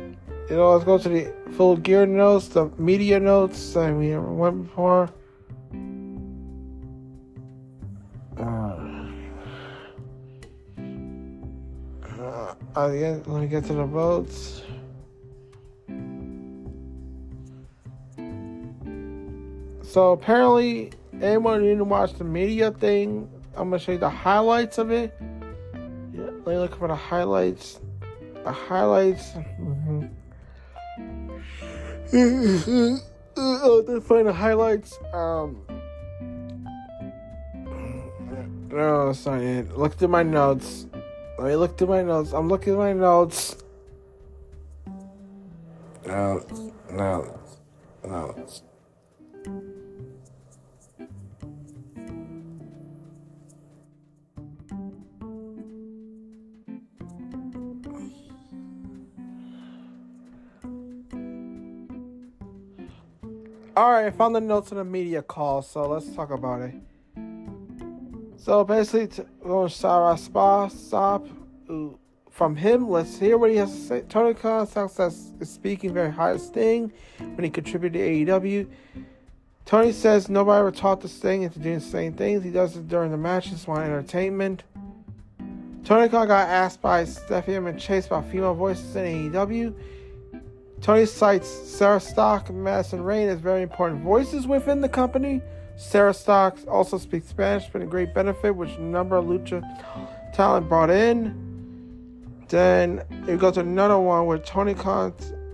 you know let's go to the full gear notes, the media notes that we went before. Uh, let me get to the votes. So apparently, anyone need to watch the media thing, I'm gonna show you the highlights of it. Yeah, let me look for the highlights. The highlights. Mm-hmm. oh, to find the highlights. Um. No, it's not it. Look through my notes. Let me look through my notes. I'm looking at my notes. No, no, no. All right, I found the notes in the media call, so let's talk about it. So basically, to, Sarah Spa Stop from him. Let's hear what he has to say. Tony Khan says is speaking very high to Sting when he contributed to AEW. Tony says nobody ever taught the Sting into doing the same things. He does it during the matches, want entertainment. Tony Khan got asked by Stephanie and Chase about female voices in AEW. Tony cites Sarah Stock and Madison Rayne as very important voices within the company. Sarah Stock also speaks Spanish, been a great benefit, which a number of lucha talent brought in. Then you goes to another one where Tony Khan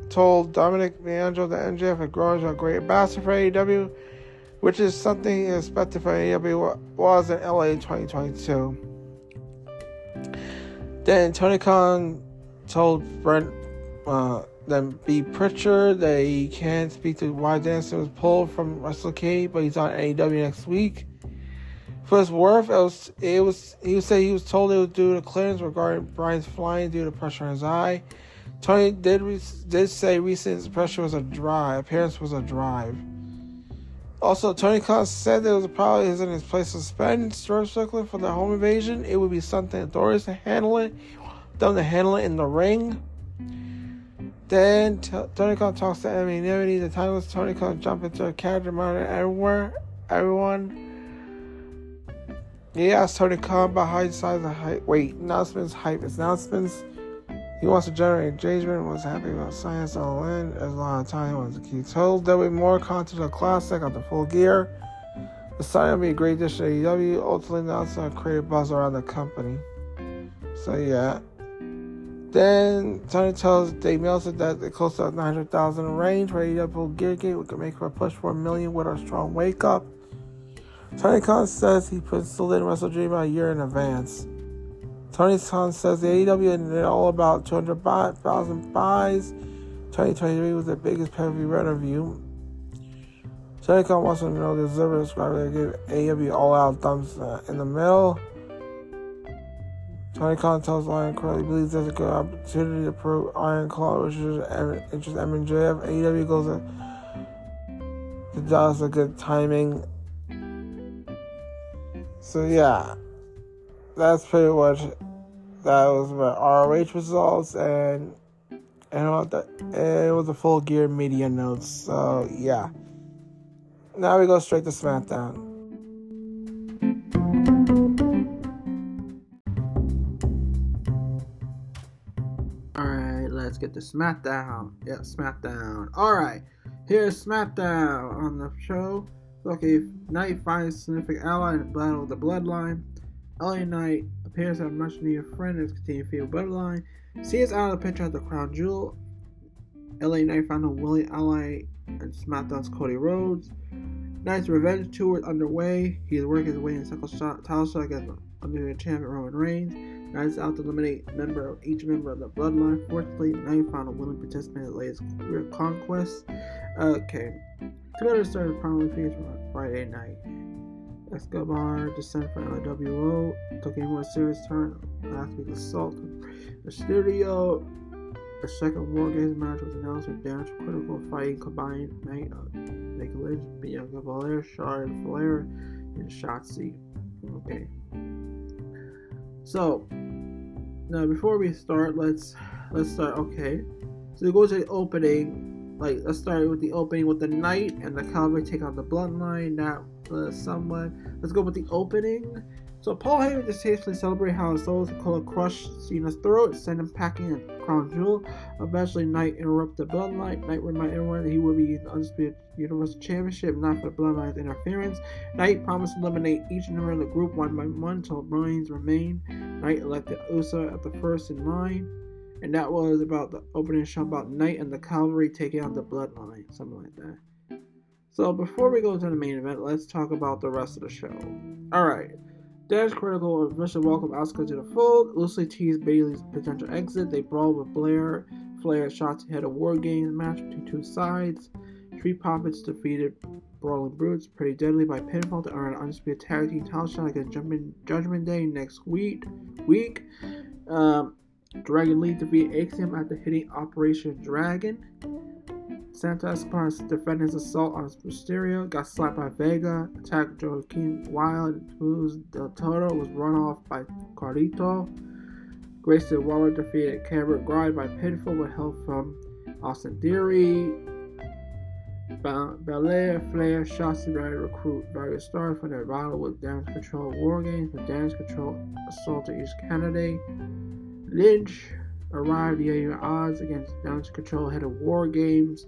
told Dominic D'Angelo that MJF had grown into a great ambassador for AEW, which is something he expected for AEW was in LA 2022. Then Tony Khan told Brent uh, then B. Pritchard They can't speak to why Danielson was pulled from WrestleCade, but he's on AEW next week. For his worth, it was, it was he said he was told it was due to clearance regarding Bryan's flying due to pressure on his eye. Tony did did say recent pressure was a drive, appearance was a drive. Also, Tony Khan said there was probably in his place to suspend George Strickland for the home invasion. It would be something authorities to handle it, them to handle it in the ring. Then t- Tony Khan talks to anonymity. The time was Tony Khan jump into a character mode everywhere, everyone. He asked Tony Khan about how he decides the hype. Wait, announcements, hype, announcements. He wants to generate engagement. Was happy about science all in. As a lot of time was the key. Told there'll be more content of classic on the full gear. The sign will be a great addition to AEW. Ultimately, announced a creative buzz around the company. So yeah. Then Tony tells Dave Meltzer that the close to 900,000 range for AEW Gear Gate. We can make a push for a million with our strong wake up. Tony Khan says he penciled in Wrestle Dream a year in advance. Tony Khan says the AEW did all about 200,000 buys. 2023 was the biggest pay-per-view revenue. Tony Khan wants to know the observer subscriber that gave AEW all-out thumbs uh, in the middle. Tony Khan tells Iron Claw he believes there's a good opportunity to prove Iron Claw, which is interest MJF. AEW goes to Dallas a good timing. So yeah, that's pretty much that was my ROH results and and what the it was a full gear media notes. So yeah. Now we go straight to SmackDown. Let's get to SmackDown. Yeah, SmackDown. Alright, here's SmackDown on the show. Okay, Knight finds significant ally in the battle of the bloodline. LA Knight appears to have much needed friend as continued field bloodline. See Sees out of the picture of the crown jewel. LA Knight found a willing ally in SmackDown's Cody Rhodes. Knight's revenge tour is underway. He is working his way in a second shot, title shot against Undisputed Champion Roman Reigns. Knight's out to eliminate member of each member of the bloodline. Fortunately, Knight found a willing participant in the latest career conquest. Okay, Together started prominently featured on Friday night. Escobar descended from LWO, took a more serious turn last week's assault the studio. A second War Games match was announced with Damage Critical fighting combined Knight of Nick Lynch, Bianca Belair, Charlotte Flair, and Shotzi. Okay. So now before we start, let's let's start. Okay, so we go to the opening. Like let's start with the opening with the Knight and the Cavalry take on the Bloodline. That was someone. Let's go with the opening. So Paul Heyman distastefully celebrated how Solo Sikoa crushed Cena's throat, sent him packing a crown jewel. Eventually, Knight interrupted the Bloodline. Knight reminded everyone that he would be the Undisputed Universal Championship, not for the Bloodline's interference. Knight promised to eliminate each member of the group one by one until Reigns remained. Knight elected Uso at the first in line. And that was about the opening show about Knight and the Cavalry taking on the Bloodline, something like that. So before we go to the main event, let's talk about the rest of the show. Alright. Dash Critical of officially welcomed Asuka to the fold, loosely teased Bayley's potential exit. They brawled with Blair. Flair shot to head a War Games match between two sides. Street Profits defeated Brawling Brutes pretty deadly by pinfall to earn an undisputed tag team title shot against Judgment Day next week. Week, um, Dragon Lee defeated Axiom after hitting Operation Dragon. Santos Escobar defended his assault on Mysterio, got slapped by Vega, attacked Joaquin Wilde, whose Del Toro was run off by Carlito. Grayson Waller defeated Cameron Grind by pinfall with help from Austin Theory. Belair, Flair, Shotzi ready recruit various stars for their battle with Damage Control War Games, with Damage Control assaulted each candidate. Lynch arrived even odds against Damage Control head of War Games.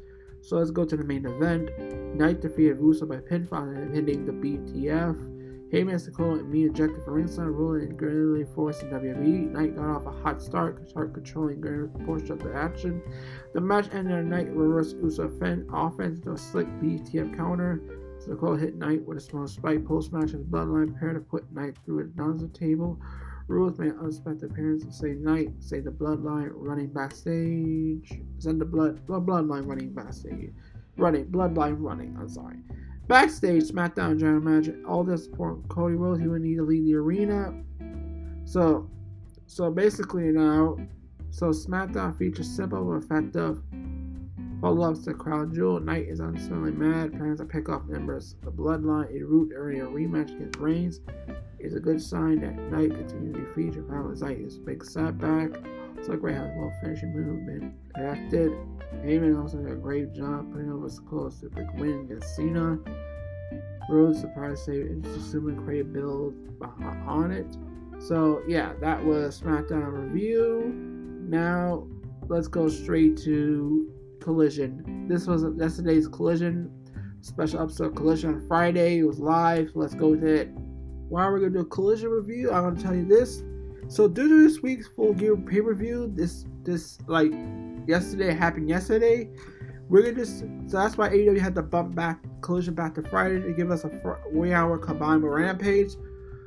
So let's go to the main event. Knight defeated Russo by pinfall and hitting the BTF. Heyman Sikoa and me ejected from ringside, ruling and greatly forcing WWE. Knight got off a hot start, start controlling greater portion of the action. The match ended on Knight reversed Uso offense to a slick BTF counter. Sikoa hit Knight with a small spike post match as Bloodline prepared to put Knight through a announcer table. Rules made unexpected appearance say Knight, say the bloodline running backstage. Send the blood, blood bloodline running backstage. Running, bloodline running, I'm sorry. Backstage, SmackDown general manager, all this support Cody Rhodes, he would need to leave the arena. So so basically now so SmackDown features simple but effective follow-ups to Crown Jewel. Knight is unsettling mad, plans to pick off members of the bloodline in route area rematch against Reigns is a good sign that Knight continues to be featured. Valentine is a big setback. So Gray has well finishing movement connected. Heyman also did a great job putting over close to big win against Cena. Rhodes surprise save and just assuming create build on it. So yeah, that was SmackDown review. Now let's go straight to Collision. This was yesterday's Collision special episode Collision on Friday. It was live. Let's go with it why are we're gonna do a collision review, I'm gonna tell you this. So due to this week's full gear pay per view, this this like yesterday happened yesterday. We're gonna just so that's why AEW had to bump back collision back to Friday to give us a three hour combined with Rampage.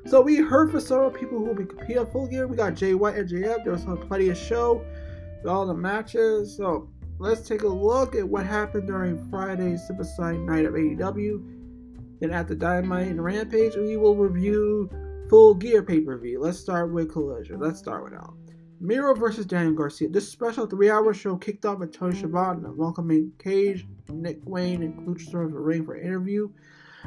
So we heard from several people who will be competing full gear. We got Jay White and JF. There was plenty of show all the matches. So let's take a look at what happened during Friday's Superside night of AEW. Then after Dynamite and Rampage, we will review Full Gear pay per view. Let's start with Collision. Let's start with out. Miro versus Daniel Garcia. This special three-hour show kicked off with Tony Schiavone welcoming Cage, Nick Wayne, and Luchasaurus to the ring for an interview.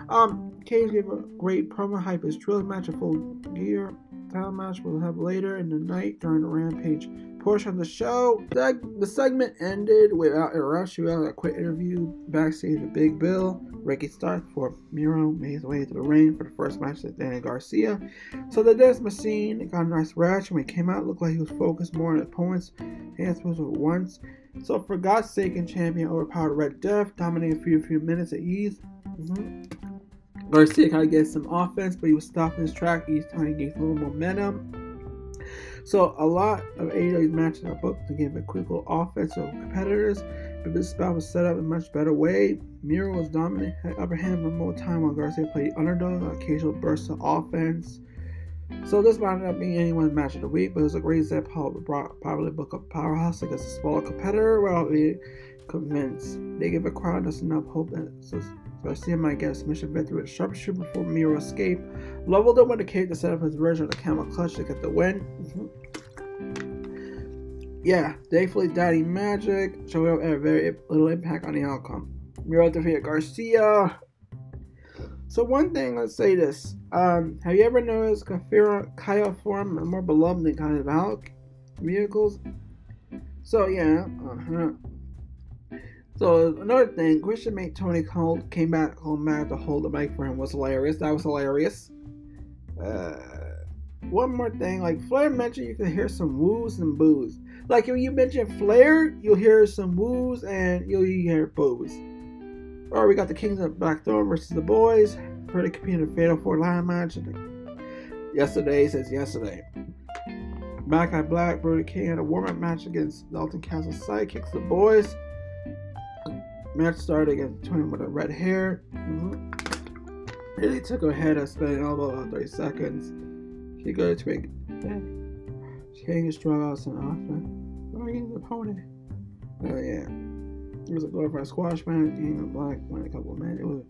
Um, Cage gave a great promo hype his trios match of Full Gear title match we'll have later in the night during the Rampage portion of the show. The segment ended without a rush. We had a quick interview backstage with Big Bill. Ricky Starks for Miro made his way to the ring for the first match with Danny Garcia. So the Death Machine got a nice reaction when he came out. Looked like he was focused more on his opponents. Hands at once. So for God's sake, and champion overpowered Red Death, dominated for a few minutes at ease. Mm-hmm. Garcia kind of gets some offense, but he was stopping his track each time he gained a little momentum. So a lot of AEW's matches are booked to give a quick little offense to competitors, but this spot was set up in a much better way. Miro was dominant, had upper hand for more time while Garcia played underdog, occasional bursts of offense. So this might not be anyone's match of the week, but it was a great step how probably book a powerhouse against a smaller competitor without being convinced. They give a crowd just enough hope that Garcia might get a submission victory with sharpshooter before Miro escape. don't with the cake to set up his version of the camel clutch to get the win. yeah, thankfully Daddy Magic showing up a very little impact on the outcome. Miro defeated Garcia. So one thing, let's say this. Um, have you ever noticed Kaya form more beloved than kind of vehicles? So yeah, uh-huh. So another thing, Christian made Tony called came back home back to hold the mic for him was hilarious. That was hilarious. Uh, one more thing, like Flair mentioned, you can hear some woos and boos. Like if you mention Flair, you'll hear some woos and you'll hear boos. Alright, we got the Kings of Blackthorn versus the Boys for the computer Fatal Four Line match. Yesterday says yesterday. Back at Black, Brody King had a warm up match against Dalton Castle sidekicks, the Boys. Match started against Twin with a red hair. Mm-hmm. Really took her head and spinning elbow about 30 seconds. She goes to make King strung out some offense. Oh, he's an opponent. Oh, yeah. It was a glorified squash match. King of Black won a couple of minutes. It was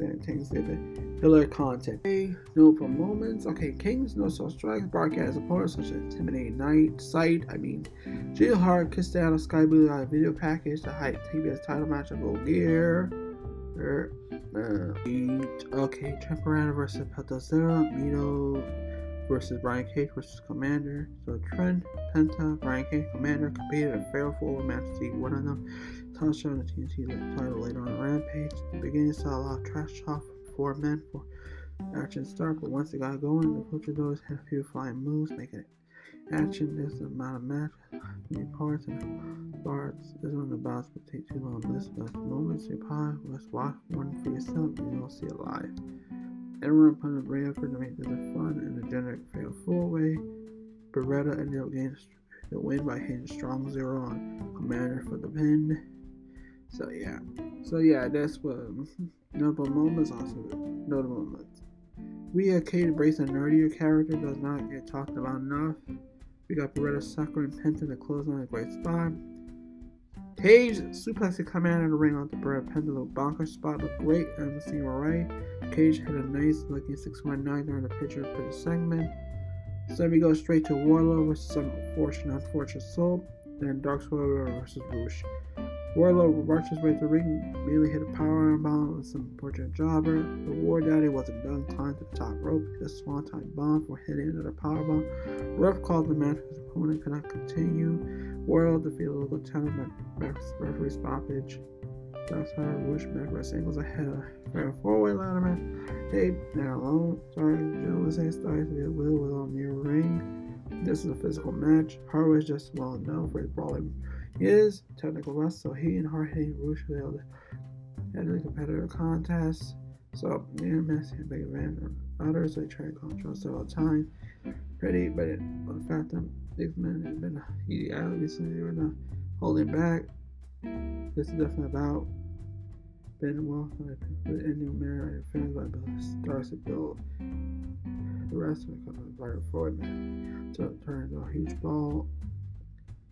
entertaining stupid. Pillar content. Okay, notable moments. Okay, Kings, no soul strikes, broadcast opponents such as Intimidating Knight, Sight, I mean, Jill Hart kissed down a Skye Blue Eye video package to hype TBS title match of Gear. Er, uh, okay, Temporana versus Peltazera, Mito versus Brian Cage versus Komander. So Trent, Penta, Brian Cage, Komander competed in a fair four match to see one of them. Touched on the TNT title later on Rampage. The beginning saw a lot of trash talk from four men for action start, but once it got going, the luchadors had a few flying moves, making it action. This amount of match, many parts and parts. This one about to take too long. This best moments you pie. Let's watch one for yourself. and You don't see it live. Everyone put a brave effort to make this a fun and a generic fail four way. Beretta ended up getting the win by hitting strong zero on Komander for the pin. So yeah, so yeah, that's what notable moments. Also notable moments. We had Kate embrace a nerdier character does not get talked about enough. We got Beretta Sucker and Penta to close on a great spot. Page suplexed Komander in the ring on the Beretta Penta little bonker spot looked great and the scene right. Cage had a nice looking 619 during the picture for the segment. So we go straight to Wardlow versus some unfortunate, unfortunate soul, then Dark versus Rush. Wardlow marched his way to the ring, immediately hit a power bomb with some unfortunate jobber. The War Daddy wasn't done, climbed to the top rope, hit a swanton bomb for hitting another power bomb. Ref called the match, his opponent could not continue. Wardlow defeated the lieutenant by referee stoppage. That's how Rush back singles ahead. of a four way ladder match. Tape now alone. Sorry, Joe was saying starts with Will with on near ring. This is a physical match. Harwood is just well known for his brawling is technical wrestler. So he and Hard hitting Rush held a competitive contest. So me and Messi and Big Van others they tried to control several times. Pretty, but it, the fact that Big Man has been he obviously they were not holding back. This is definitely about Ben Well with Indio Mirror fans by Bill Stars to build the rest of the right forward man. So it into a huge ball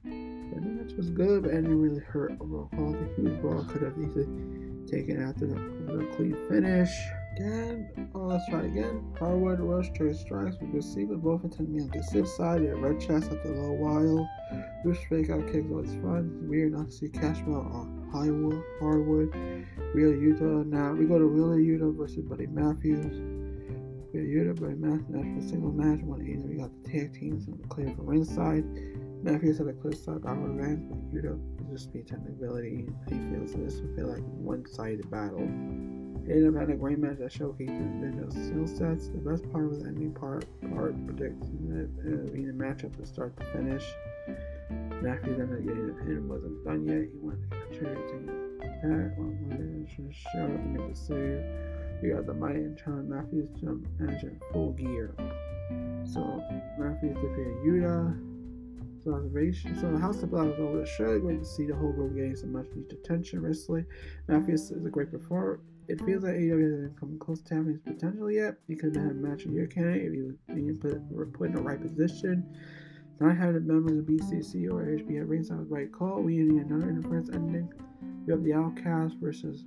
the match was good, but didn't really hurt overall quality. Huge ball could have easily taken after the, the clean finish. Again, oh, let's try it again. Harwood rush strikes We could see receiver both intended to on the safe side and red chest after a little while. Rush fake out kicks always fun. Weird not to see Cashwell on Highwood, Harwood, Real Utah. Now we go to Real Utah versus Buddy Matthews. Real Utah, Buddy Matthews, after a single match, one eight. We got the tag teams and the clear from ringside. Matthews had a clear start on revenge, but Yuta just be technicality. He feels this would feel like one-sided battle. It ended up having a great match that showcased Ninja's skill sets. The best part was the ending part, part predicting it would be a matchup from start to finish. Matthews ended up getting the pin, wasn't done yet. He wanted to get a charity attack. Wanted to show to make the save. You got the Mighty and John Matthews jump in full gear. So Matthews defeated Yuta observation. So the House of Black was over. Great to see the whole group getting some much needed attention recently. Matthews is a great performer. It feels like AEW hasn't come close to having his potential yet. He could have had a match of year candidate if he was being put, put in the right position. Not having members of BCC or HB at ringside was right call. We need another interference ending. We have the Outcast versus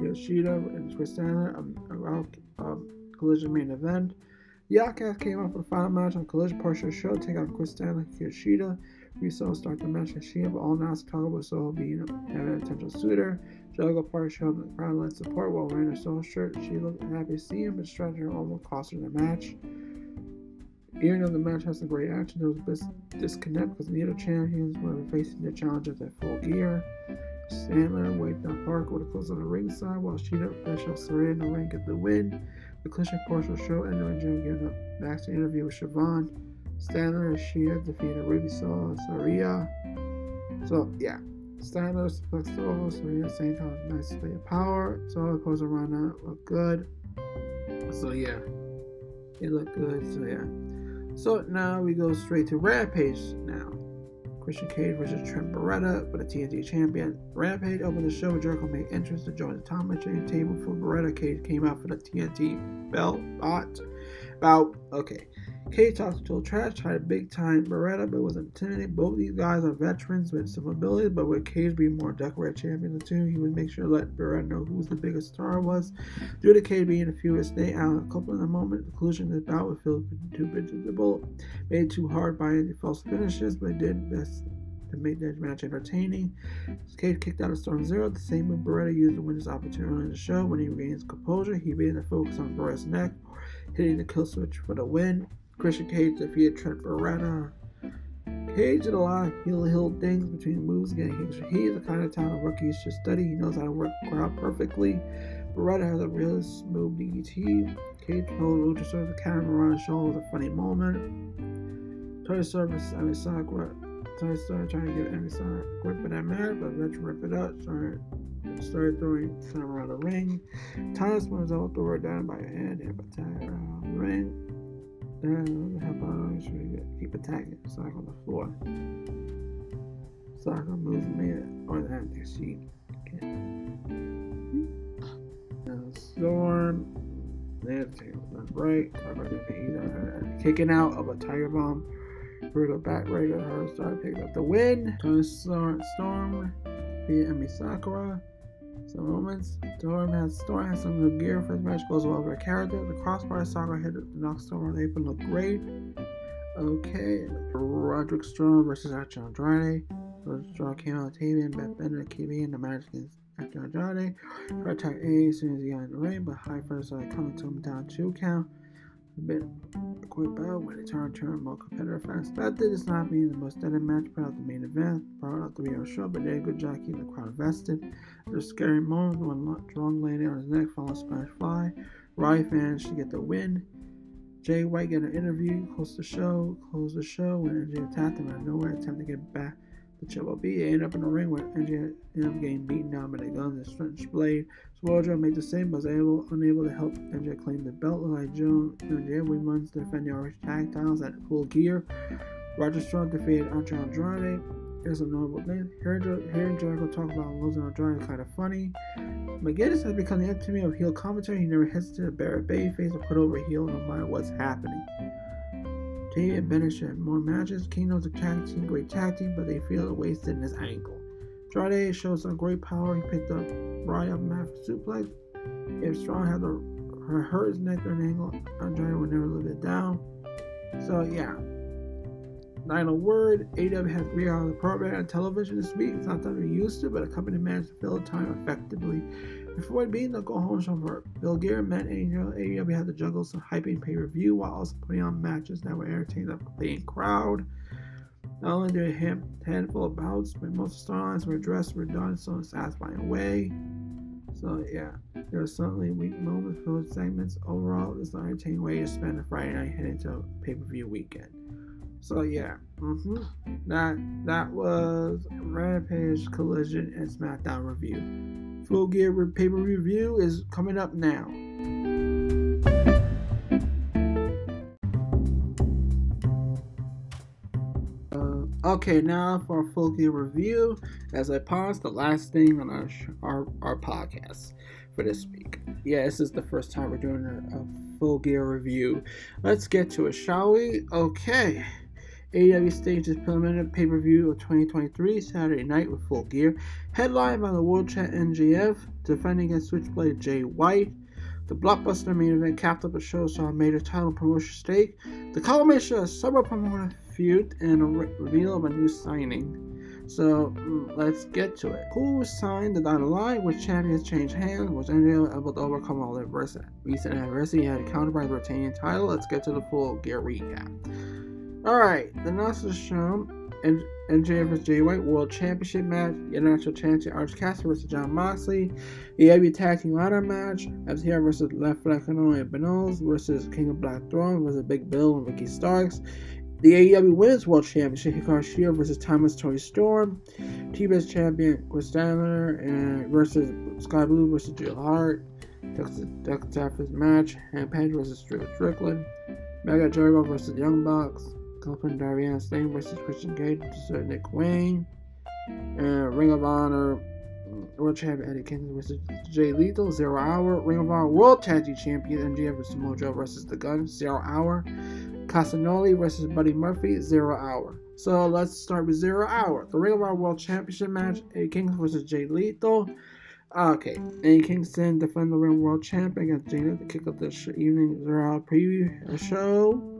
Yoshida and Chris Sandler, um, um, collision main event. The came out for the final match on Collision Partial Show, take out Chris Stanley Kyoshida. Saw start the match and Shida, but all announced Chicago was so being a potential suitor. Juggle Park showed up in the crowd support while wearing a solo shirt. She looked happy to see him, but strategy almost cost her the match. Even though the match has some great action, there was a bit disconnect because neither champions were facing the challenges at full gear. Sandler waved down Park with a close on the ringside while Sheeta Bishop surrendered the ring get the win. The Collision Partial show ended when Jim gave a backstage interview with Siobhan. Stanley and Sheeta defeated Ruby Soho Saria. So, yeah. Stanley suplexed Soho Saria at same time. Nice display of power. Soho opposed around that looked good. So, yeah. It looked good. So, yeah. So, now we go straight to Rampage now. Christian Cage versus Trent Beretta for the TNT champion. Rampage opened the show. Jericho made entrance to join the Tom Chain table for Beretta. Cage came out for the TNT belt. Bot. About okay. Cage talked to trash, tried a big time Beretta, but was intimidated. Both these guys are veterans with some abilities, but with Cage being more decorated champion than two, he would make sure to let Beretta know who the biggest star was. Due to Cage being a few stay out a couple in the moment, the conclusion of the bout would feel too predictable, made too hard by any false finishes, but did best to make the match entertaining. Cage kicked out of Storm Zero, the same way Beretta used to win his opportunity in the show. When he regains composure, he began to focus on Beretta's neck, hitting the kill switch for the win. Christian Cage defeated Trent Beretta. Cage did a lot of heel heel things between moves again. He's, is the kind of talent of rookies should study. He knows how to work the crowd perfectly. Beretta has a really smooth DDT. Cage pulled Luchasaurus the camera around his shoulder was a funny moment. Toy Service, I mean, Sakura. Toy started trying to get Emi Sakura quick, but that match, but Veteran ripped it up. Started, started throwing some around the ring. Thomas was out, throw her down by hand, and attack around the ring. And help out, should keep attacking. Sock on the floor. Soccer moves me on the empty sheet. Now, Storm. There's the right. Cover the kicking out of a tiger bomb. Brutal back right at her. Start picking up the win. Storm. Storm. Via Emi Sakura. Some moments. Storm has Storm has some good gear for this match. Goes well with her character. The crossbar Sakura hit the knock Storm on apron look great. Okay. Roderick Strong versus Archer Andrade. Roderick Strong came out the TV and Beth Bender came in the match against after Andrade. Tried attack A as soon as he got in the ring, but High first started coming to him down two count. A quick bout when it turned turned more competitive fans. That did is not being the most standard match part of the main event, brought out the real show, but did a good job keeping the crowd invested. There's a scary moment when Strong landed on his neck, following Spanish Fly. Roddy managed to get the win. Jay White got an interview, closed the show, closed the show when NJ attacked him out of nowhere, attempting to get back B ended up in the ring where NJ ended up getting beaten down by the guns and French blade. Swordjo made the same, but was able, unable to help NJ claim the belt. Like Joe and wins to defend the orange tag titles at full gear. Roger Strong defeated Andrade Andrade. Here's a notable thing. Hearing Jericho talk about losing Andrade is kind of funny. McGinnis has become the epitome of heel commentary. He never hesitated to bear a babyface or put over heel no matter what's happening. And Bennett should have more matches. Kingdom's a tag team, great tag team, but they feel wasted in his ankle. Andrade shows some great power. He picked up right up mat for suplex. If Strong had the hurt his neck during the angle, Andrade would never live it down. So yeah. Final word, AW has three hours of program on television this week. It's not that we used to, but a company managed to fill the time effectively. Before it being the go home show for Bill Gear, Matt Angel, AEW had to juggle some hyping pay per view while also putting on matches that were entertaining the paying crowd. Not only did a handful of bouts, but most storylines were addressed were done so in satisfying way. So yeah, there are certainly weak moments, filled segments. Overall, it's an entertaining way to spend a Friday night heading to a pay per view weekend. So yeah, mm-hmm. that that was Rampage, Collision, and SmackDown review. Full Gear pay per review is coming up now. Uh, okay, now for a full gear review. As I pause, the last thing on our our, our podcast for this week. Yeah, this is the first time we're doing a, a full gear review. Let's get to it, shall we? Okay. AEW staged its preliminary pay per view of 2023 Saturday night with full gear, headlined by the World Champ MJF defending against Switchblade Jay White. The blockbuster main event capped up a show saw a major title promotion stake, the culmination of several promoter feud, and a re- reveal of a new signing. So mm, let's get to it. Who signed the dotted line? Which champions changed hands? Was NJO able to overcome all their recent adversity? Had countered by the retaining title. Let's get to the full gear recap. Alright, the is shown and. Jay White World Championship match, the International Champion Orange Cassidy versus John Moxley, the AEW Tag Team Ladder match, FTR versus Left Flacano and Benoz versus King of Black Throne versus Big Bill and Ricky Starks, the AEW Women's World Championship, Hikaru Shida versus Timeless Toni Storm, TBS Champion Kris Statlander and versus Skye Blue versus Jill Hart, Dexter Stafford's match, and Page versus Strickland, Mega Jericho versus Young Bucks, Copeland Darian Stain versus Christian Cage versus Nick Wayne. And Ring of Honor mm, World Champion Eddie Kingston versus Jay Lethal, Zero Hour. Ring of Honor World Tag Team Champion MJF versus Mojo versus The Gun, Zero Hour. Castagnoli versus Buddy Murphy, Zero Hour. So let's start with Zero Hour. The Ring of Honor World Championship match, Eddie Kingston versus Jay Lethal. Okay, Eddie Kingston defend the Ring World Champion against Jay to kick off this evening Zero Hour preview show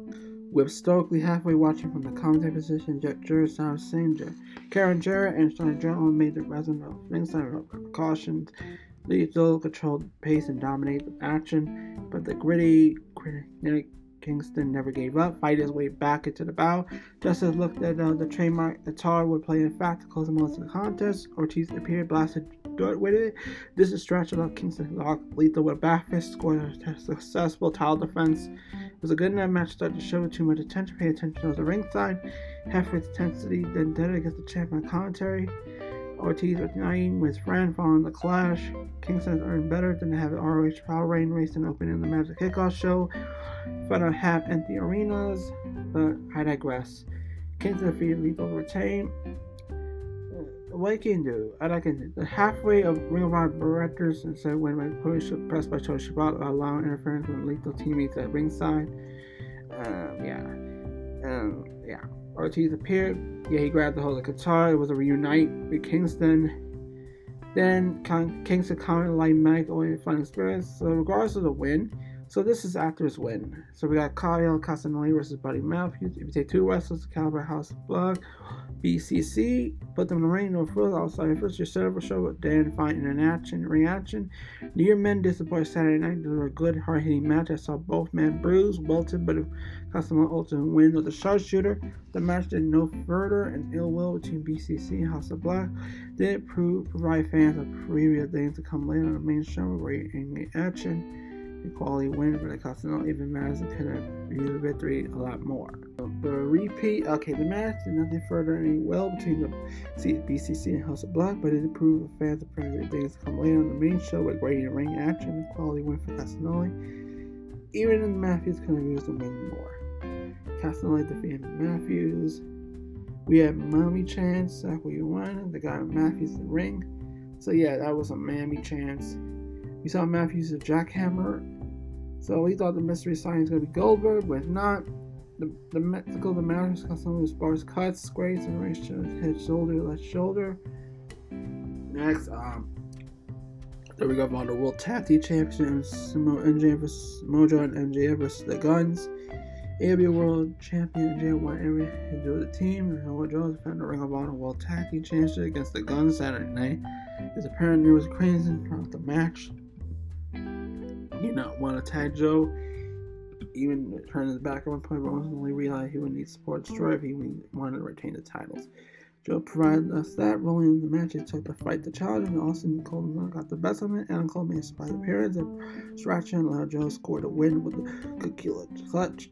with Stokely halfway watching from the commentary position, Jeff Jarrett, Sam Singer, Karen Jarrett, and Sean Gentleman made the resident of ringside precautions. Lethal controlled pace and dominated the action, but the gritty, kinetic Kingston never gave up, fight his way back into the bow. Justice looked at uh, the trademark the tar would play in fact to close the most of the contest. Ortiz appeared, blasted dirt with it. This is stretch of Kingston locked lethal with a back fist, scored a successful title defense It was a good enough match started to show too much attention. Pay attention to the ringside. Half with intensity, then dead against the champion commentary. Ortiz was uniting with friend following the clash. Kingston earned better than to have ROH Power Reign race and open in the Magic Kickoff show. Fun of half empty arenas, but I digress. Kingston defeated Lethal to retain what can do? I can the halfway of Ring of Honor directors and said when my push pressed by Tony Schiavone allowing interference with lethal teammates at ringside. Um, yeah, um, yeah. Ortiz appeared. Yeah, he grabbed the hold of guitar. It was a reunite with Kingston. Then Kingston countered like Mike only fun experience. So regardless of the win, so this is after his win. So we got Claudio Castagnoli versus Buddy Matthews. If you take two wrestlers, Caliber House of Blood, BCC, put them in the ring, no further outside first your server show with Dan Fine in an action reaction. New Year men disappointed Saturday night. They were a good hard hitting match. I saw both men bruised, welted, but Castagnoli ultimate win with the sharpshooter. The match did no further and ill will between BCC and House of Black did prove provide fans of previous things to come later on the main show, great in the action quality win for the Continental even Madison could have used the victory a lot more. The repeat, okay, the match did nothing further any well between the BCC and House of Black, but it improved the fans of previous things come later on the main show with great ring action and quality win for Castagnoli. Even the Matthews could have used the win more. Castagnoli defeated Matthews. We had Mommy Chance, we won. The guy Matthews the ring. So yeah, that was a Mammy Chance. We saw Matthews a jackhammer so we thought the mystery sign was going to be Goldberg, but if not, the, the mythical, the matters got some of his bars cuts, scrapes, and right head, shoulder, left shoulder. Next, um, there we go about the World Tag Team Championships, MJ versus Mojo and MJF versus the Guns. AW World Champion MJ won every do the team, and Mojo defended the Ring of Honor World Tag Team Championship against the Guns Saturday night. It's apparent there was crazy throughout the match did not want to tag Joe. Even turned his back at one point, but ultimately realized he would need support destroy if he wanted to retain the titles. Joe provided us that, rolling in the match. It took the fight to challenge, and Austin Coleman got the best of it. Adam Cole made a surprise appearance and allowed Joe score to win with the Killer clutch.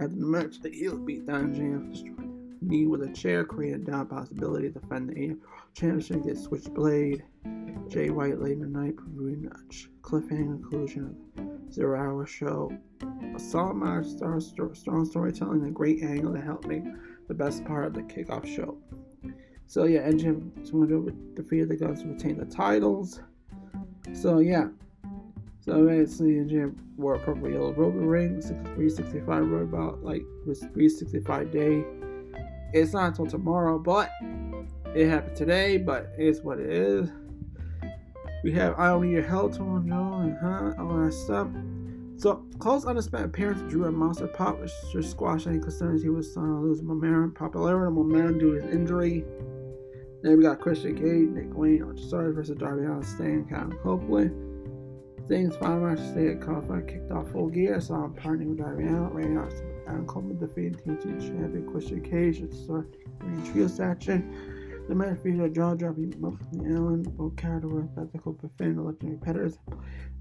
After the match, the heel beat down James knee with a chair, created down possibility to defend the championship, get switchblade. Jay White late in the night, proving. Cliffhanger conclusion of Zero Hour Show. A solid match, star, strong storytelling, a great angle to help make the best part of the kickoff show. So yeah, Engine someone over defeated the Guns to retain the titles. So yeah. So basically Engine wore a purple yellow robe ring, 365 robe about like was 365 day. It's not until tomorrow, but it happened today, but it's what it is. We have I Don't Need Your Help, Tom and huh, all that stuff. So, close unexpected appearance of Drew a Monster Pop, which just squashed any concerns he was starting to lose momentum, popularity, and momentum due to his injury. Then we got Christian Cage, Nick Wayne, Archer versus Darby Allin, Sting, Kevin Copeland. Things final match stay at qualified kicked off full gear, so I'm partnering with Darby Allin, Randy Orton, Adam Coleman defeating TNT champion Christian Cage at the start of the trio section. The match featured jaw dropping Muffin Allen, both character were ethical defending the legendary competitors.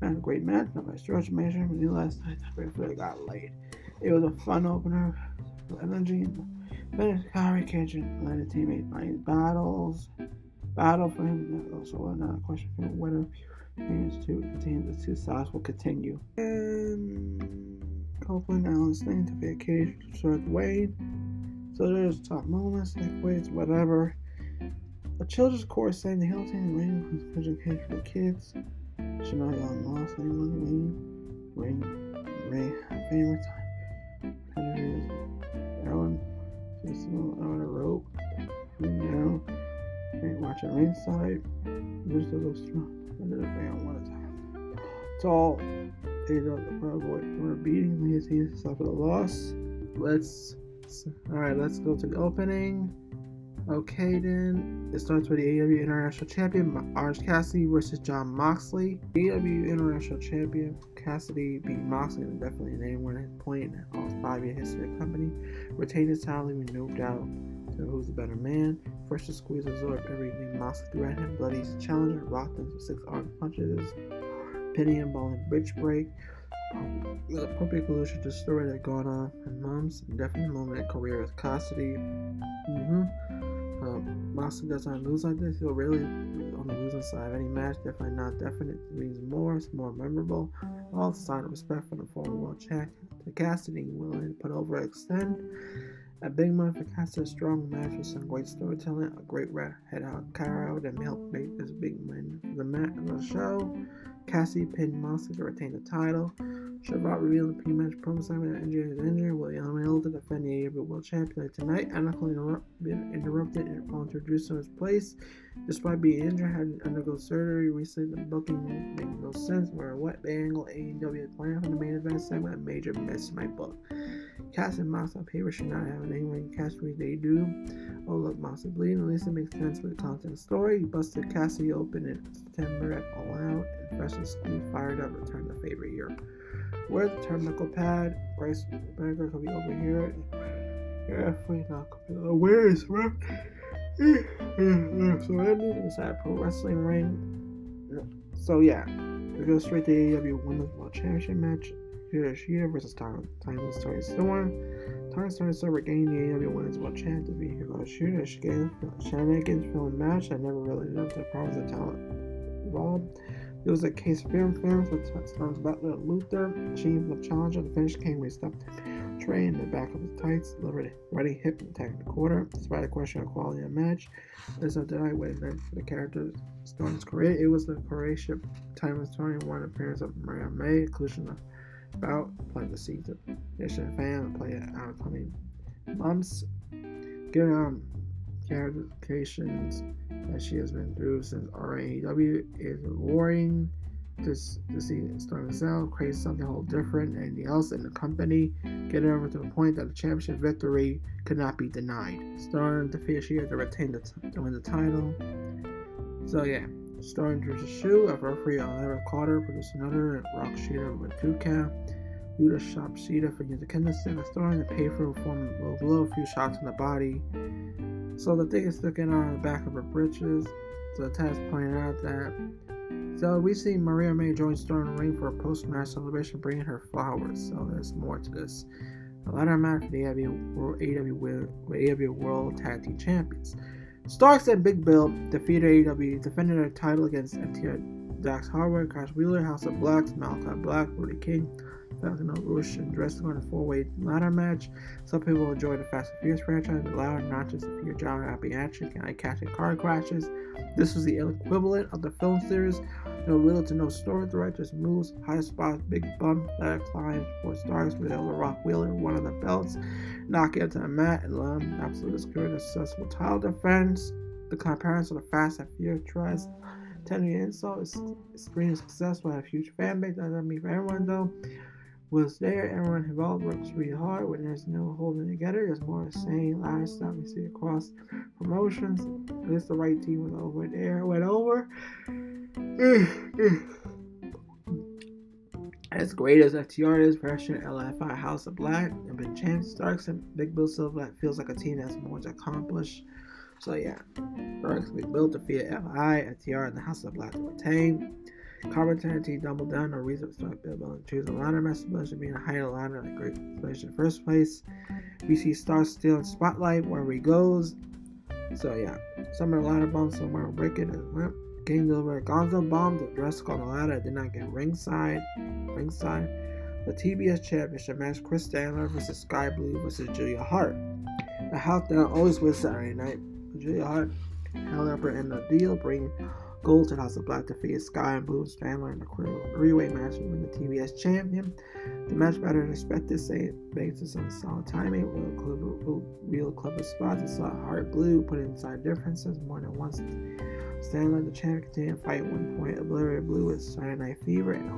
And a great match, not by stretch measure. And last night, I really got laid. It was a fun opener, energy, and Kyrie Cage and let a teammate find battles. Battle for him, also another question for whether means to continue the two sides will continue. And Copeland, Allin, Sting to vacate, Seth Wade. So there's top moments, like Wade's whatever. A children's chorus sang the Hilton Ring was education for the kids. She might have lost anyone Ring Ring Ring favorite time. Predators Ellen Jason on a rope. Now ain't watching ringside. Just a little strong. Another fan one time. Tall. They got the Proud Boy. We're beating Leah Tina suffered the loss. Let's alright, let's go to the opening. Okay, then it starts with the AEW International Champion Orange Cassidy versus Jon Moxley. AEW International Champion Cassidy beat Moxley and definitely an anywhere point in all five year history of the company. Retained his title, with no doubt to who's the better man. First to squeeze absorb everything Moxley threw at him. Bloody's challenger rocked him with six arm punches, pinning him, balling bridge break. The appropriate conclusion to the story that gone on in months. Definitely moment in career with Cassidy. Mm-hmm. Um, Moxley does not lose like this. He'll really on the losing side of any match. Definitely not definite. It means more. It's more memorable. All sign of respect for the former world champ. To Cassidy, willing to put over extend. A big month for Cassidy, strong match with some great storytelling. A great head out crowd and help make this big win the match of the show. Cassidy pinned Moxley to retain the title. Shabbat revealed the pre-match promo segment that injured his injury. William Hill to defend the AEW World Champion tonight. Anarchy interrupted, interrupted and introduced in his place. Despite being injured, had to undergo surgery. Recently, the booking made no sense. Where a wet angle AEW plan for the main event segment, a major miss in my book. Cass and Mox on paper should not have an anyone Cassidy they do. Oh look, Mox is bleeding. At least it makes sense with the content story. He busted Cassidy open in September at All Out, and Fresh and Squeeze fired up, Return the favorite year. Where's the turnbuckle pad? Bryce Berger could be over here. Definitely not computer. Oh, where is where? so ending inside Pro Wrestling Ring. So yeah, we go straight to AEW Women's World Championship match. Here Shida versus Time Timeless Toni Storm. Time Storm Storm regained the AEW Women's World Champ to be here go Shida. Shenanigans film match. I never really loved the problems of talent involved. It was a case of film films with Storm's butler Luther, achieved the challenge of the finish came he stopped Trey in the back of his tights, delivered ready hip and attacked the quarter. Despite the question of quality of match, there's no denying what it meant for the character Storm's career. It was the Croatia timeless 21 appearance of Mariah May, inclusion of about playing the season. Nation fan play it out coming months. Given um clarifications that she has been through since RAEW is rewarding to, to see Storm Zell create something whole different and anything else in the company, getting over to the point that the championship victory could not be denied. Storm defeated Shida to retain the to win the title. So yeah, Drew the shoe of referee Oliver Carter produced another Rock Shida with two count. Luda shot Shida for the Kennison and Storm and pay for a form low blow, a few shots in the body. So the thing is sticking on the back of her britches. So Taz pointed out that. So we see Mariah May join Storm Ring for a post-match celebration, bringing her flowers. So there's more to this. A ladder match for the World, AEW, AEW World Tag Team Champions. Starks and Big Bill defeated AEW, defended their title against FTR Dax Harwood, Cash Wheeler, House of Blacks, Malakai Black, Brody King, Falcon Rush, and Dresden on a four-way ladder match. Some people enjoy the Fast and Furious franchise, but matches feature John happy action and eye-catching car crashes. This was the equivalent of the film series. No little to no story thread, just moves, high spots, big bump, ladder climbs, four stars with Elder Rock Wheeler, one of the belts, knock it to the mat, and Lum absolutely secured a successful title defense. The comparison of the Fast and Furious Technically, insult is extreme success will have huge fan base. That doesn't mean for everyone though. Was there, everyone involved works really hard when there's no holding together. There's more saying, louder stuff we see across promotions. Least the right team was over there, went over. Mm, mm. as great as FTR is, Pressure, LFI, House of Black, and been champs, Starks, and Big Bill Silver feels like a team that's more to accomplish. So yeah, Starks, Big Bill defeated FI, FTR, and the House of Black to retain. Commentary team doubled down, no reason to start Bill and choose a ladder match solution being a higher ladder a great solution in first place. We see Stars still in spotlight where he goes. So yeah, the ladder bumps somewhere breaking and limp. King delivered Gonzo bomb, the dress the ladder did not get ringside. Ringside. The TBS Championship match: Chris Stanley versus Skye Blue versus Julia Hart. The house down always wins Saturday night. Julia Hart held up of the deal, bring to the House of Black defeated Skye and Blue Stanley in a three-way match to win the TBS champion. The match better than expected, saying basis on solid timing, real clever, real spots. and saw Hart Blue put inside differences more than once. Stanley, the champion, continued to fight one point. Obliterated Blue with Night Fever and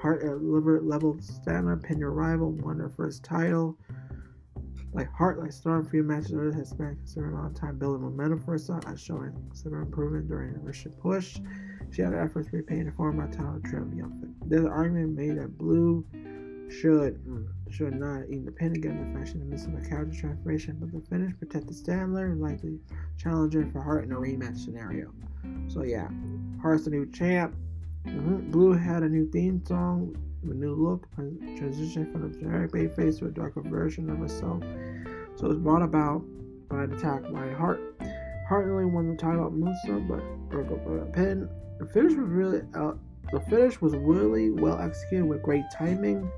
Hart delivered level Stanley, pinned your rival, won their first title. Like Hart, like Storm, few matches has been considered long time building momentum for herself, as showing some improvement during the initial push. She had her efforts repaying the former title trim young. There's an argument made that Blue should mm, should not independent given the fact she missing a character transformation, but the finish protected Stanley, and likely challenger for Hart in a rematch scenario. So yeah, Hart's the new champ. Mm-hmm. Blue had a new theme song, a new look, transition from a generic babyface to a darker version of myself. So it was brought about by an attack by Hart. Hart only won the title at Moonstone, but broke up a pin. The finish was really out the finish was really well executed with great timing.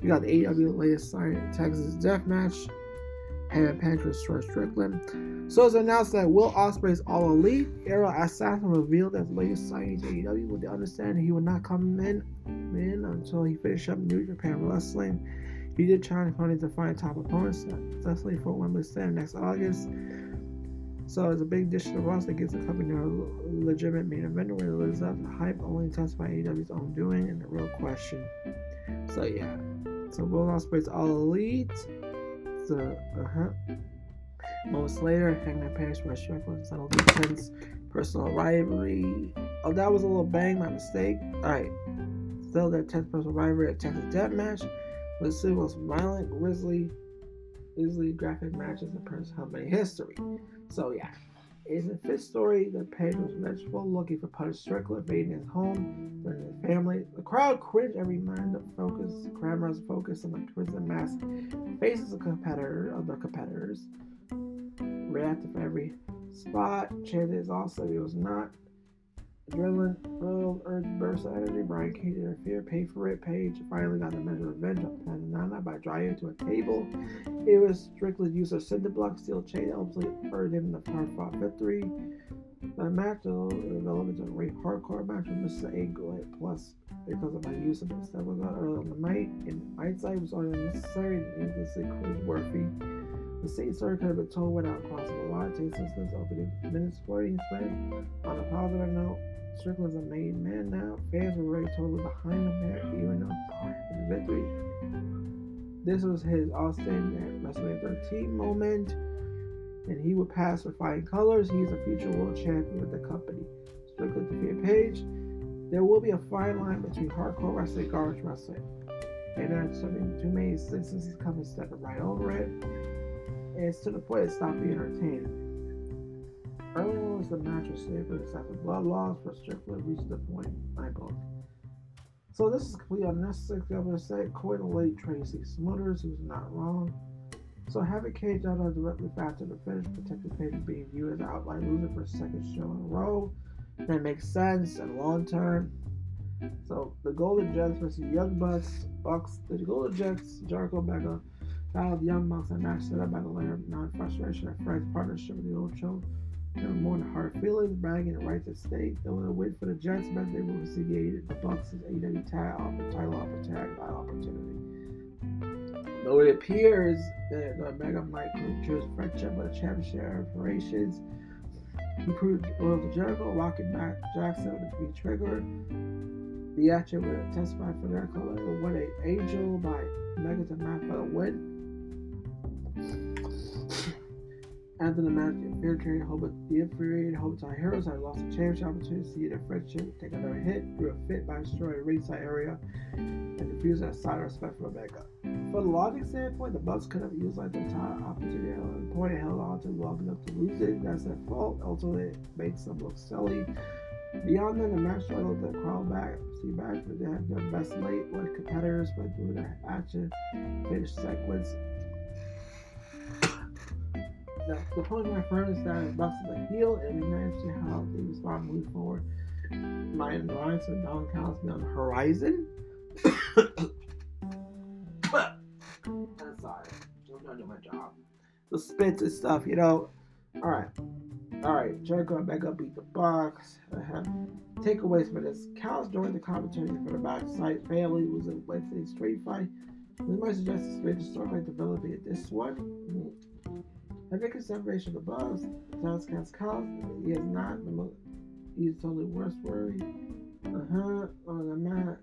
You got the AEW latest sign Texas Death Match. Page Troy Strickland. So it's announced that Will Ospreay is all elite. Era Assassin revealed that as latest signing to AEW with the understanding he would not come in, in until he finished up New Japan Wrestling. He did challenge Tony to find top opponents successfully for Wembley Stadium next August. So it's a big dish to roster that gives the company a legitimate main event where it lives up to hype only tested by AEW's own doing and the real question. So yeah. So Will Ospreay's all elite. So uh-huh. Moments later, Hangman Page Rush Strickland settled the tense personal rivalry. Oh, that was a little bang, my mistake. Alright. Still that tense personal rivalry at Texas Death Match was the most violent, grisly, easily graphic matches in Prince Company history. So yeah, in the fifth story, the page was vengeful, looking for Punished Strickland, invading his home, burning his family. The crowd cringed every mind of focus, cameras focused on the prison mask faces of competitor of the competitors. Reacted for every spot, chanted his also it was not Adrenaline, Earl, Urge, Burst of Energy, Brian Cage interfered, paid for it. Page finally got the measure of revenge on Nana by driving to a table. It was strictly use of cinder block, steel chain, ultimately earned him the hard fought victory. The match, developed into a great hardcore match with Mr. A Good plus because of my use of it. that was not early on the night, and hindsight was only necessary and needlessly cringe-worthy. The same story could have been told without crossing the line. Taste systems opening minutes 40 his friend. On a positive note, Strickland's a made man now. Fans were already totally behind him there, even though his victory. This was his Austin at WrestleMania 13 moment, and he would pass for flying colors. He's a future world champion with the company. Strickland defeated Page. There will be a fine line between hardcore wrestling and garbage wrestling. And there's something too many instances coming stepping right over it. And it's to the point it stopped being entertaining. Early was the match was except the blood loss for Strickland reached the point my book. So this is completely unnecessary. I'm going to say Coin late Tracy Smothers, who's not wrong. So having Cage out on directly to the finish, protected Page being viewed as an outright loser for a second show in a row. That makes sense in long term. So the Golden Jets versus Young Bucks. Bucks. The Golden Jets, Jericho on. Battle the Young Bucks and match set up by the layer of non-frustration and friends partnership with the old show. Were more hard feelings, bragging and rights at stake. They were wait for the Jets, but they will see the Bucks' the title the by opportunity. Though it appears that the Mega could choose friendship with championship operations, proved loyal to Jericho, rocking back Jackson with the three trigger. The action would testify for their color win a Angel by negative match for the win. After the match, the Hope, the infuriated Hobutai Heroes had lost the championship opportunity to see their friendship take another hit through a fit by destroying the ringside area and defuse a sign of respect for Omega. From the logic standpoint, the Bucks could have used like the entire opportunity and point held on to long enough to lose it. That's their fault. Ultimately, it makes them look silly. Beyond that, the match struggled to crawl back, see back, but they had their best late with competitors by doing their action finish sequence the, the point my friend it busted the heel and we managed to how things start moving forward. My alliance with Don Callis on the horizon. I'm sorry. I'm trying to do my job. The spits and stuff, you know. Alright. Alright, Jericho and Becca beat the box. Takeaways for this. Callis joined the commentary for the backside family was in Wednesday's street fight. This might suggest a strange story developing at this one. I think separation above sounds kind of is not the most, he's totally worse worry. Uh-huh, on the mat.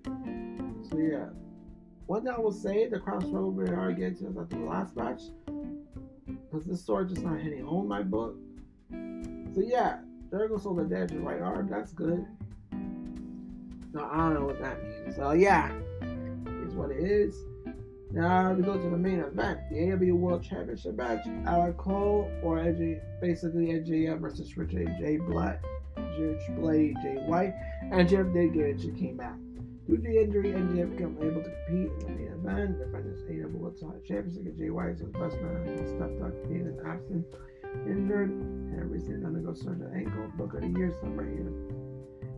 So yeah. One thing I will say, the crossroad we are getting to after the last match. Because this story just not hitting home my book. So yeah, Jericho sold the damage right arm, that's good. No, I don't know what that means. So yeah, it's what it is. Now we go to the main event, the AEW World Championship match. Adam Cole or AJ, basically MJF versus Richard J. Black, George Blade, Jay White, and Jeff did get it. came back. Due to the injury, MJF became able to compete in the main event. Defending his AEW World Championship, Jay White is his best man who stepped up being an absent, injured, and recently undergo surgery ankle. Book of the year, so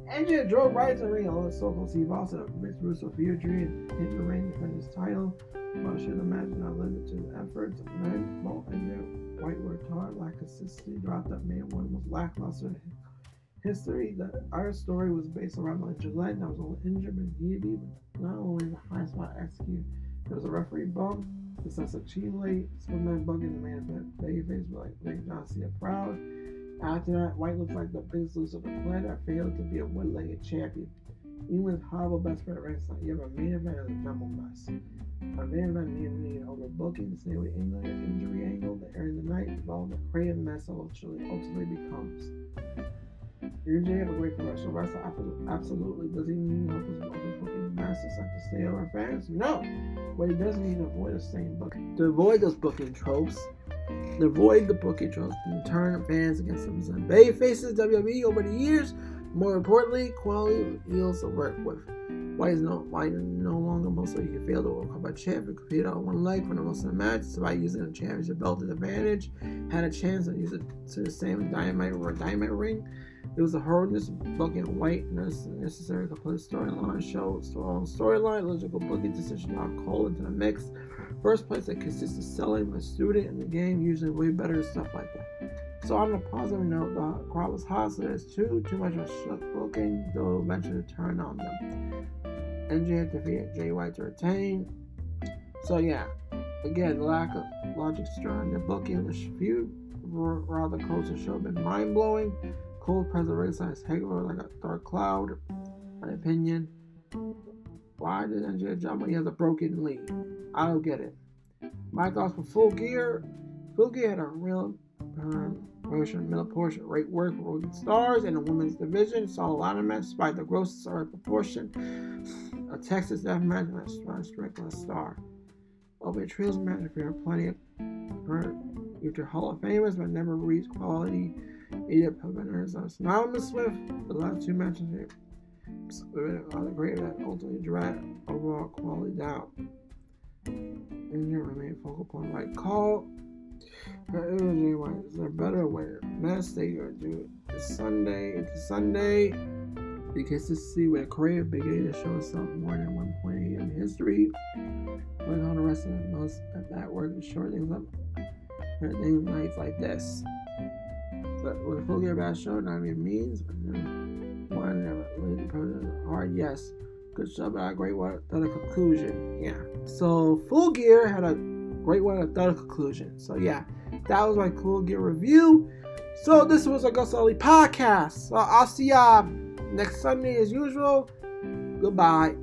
MJF drove right to the ring along with Soko Steve Austin of Russo Fury and hit the ring to defend his title. One should imagine how limited efforts of men, both and white were taught, lack consistency throughout that man one was lackluster history. The our story was based around the Gillette that was only injured but he but not only the high spot executed. There was a referee bump, the sense of Chile, Swimman bugging the man event. Babyface but like make John Cena proud. After that, White looks like the biggest loser of the planet, I failed to be a one-legged champion. Even with horrible best friend wrestling, you have a main event as a jumble mess. A main event needed an overbooking, the same with England, injury angle, the air in the night, involved the crazy mess ultimately, ultimately becomes. Usually have a great professional wrestler, absolutely. Does he need help with overbooking like to stay over fans? No. But he does need to avoid the same booking. To avoid those booking tropes, to avoid the booking tropes, and turn fans against them. Bay faces WWE over the years more importantly, quality heels to work with. Why is no why no longer most likely you fail to World Cup champ and compete on one leg for the most of the match by using a championship belt advantage. Had a chance to use it to the same dynamite or dynamite ring. It was a horrendous booking white necessary complete storyline show strong storyline, logical booking decision not Cole into the mix. First place that consists of selling my student in the game, usually way better stuff like that. So on a positive note, the crowd was hot, so there's too too much of booking, though eventually turn on them. MJF defeated Jay White to retain. So yeah, again, lack of logic strong the booking the feud rather close to show have been mind blowing. Cold presence as Hegler like a dark cloud. My opinion. Why did MJF jump when he has a broken lead? I don't get it. My thoughts for Full Gear. Full Gear had a real um, middle portion. Great work for Stars in the women's division. Saw a lot of matches despite the gross star proportion. A Texas Death match and a strict star. Over a Trios match, are plenty of future Hall of Famers, but never reached quality. Winners of Synonymous Swift. The last two matches here. Are the great that ultimately drag overall quality down. And here remain focal point right call. Her energy wise, they're better way. Best they are do this Sunday into Sunday. The consistency with a creative beginning to show itself more than 1.8 in history. When on the rest of the most at that work and short things up. Things nights like this. So with a full gear bash show, not even means one really hard, yes. Good job, but a great one. Then a conclusion. Yeah. So full gear had a great one, a third conclusion. So yeah. that was my Full Gear review. So this was AgostoAllElite podcast. So I'll see y'all next Sunday as usual. Goodbye.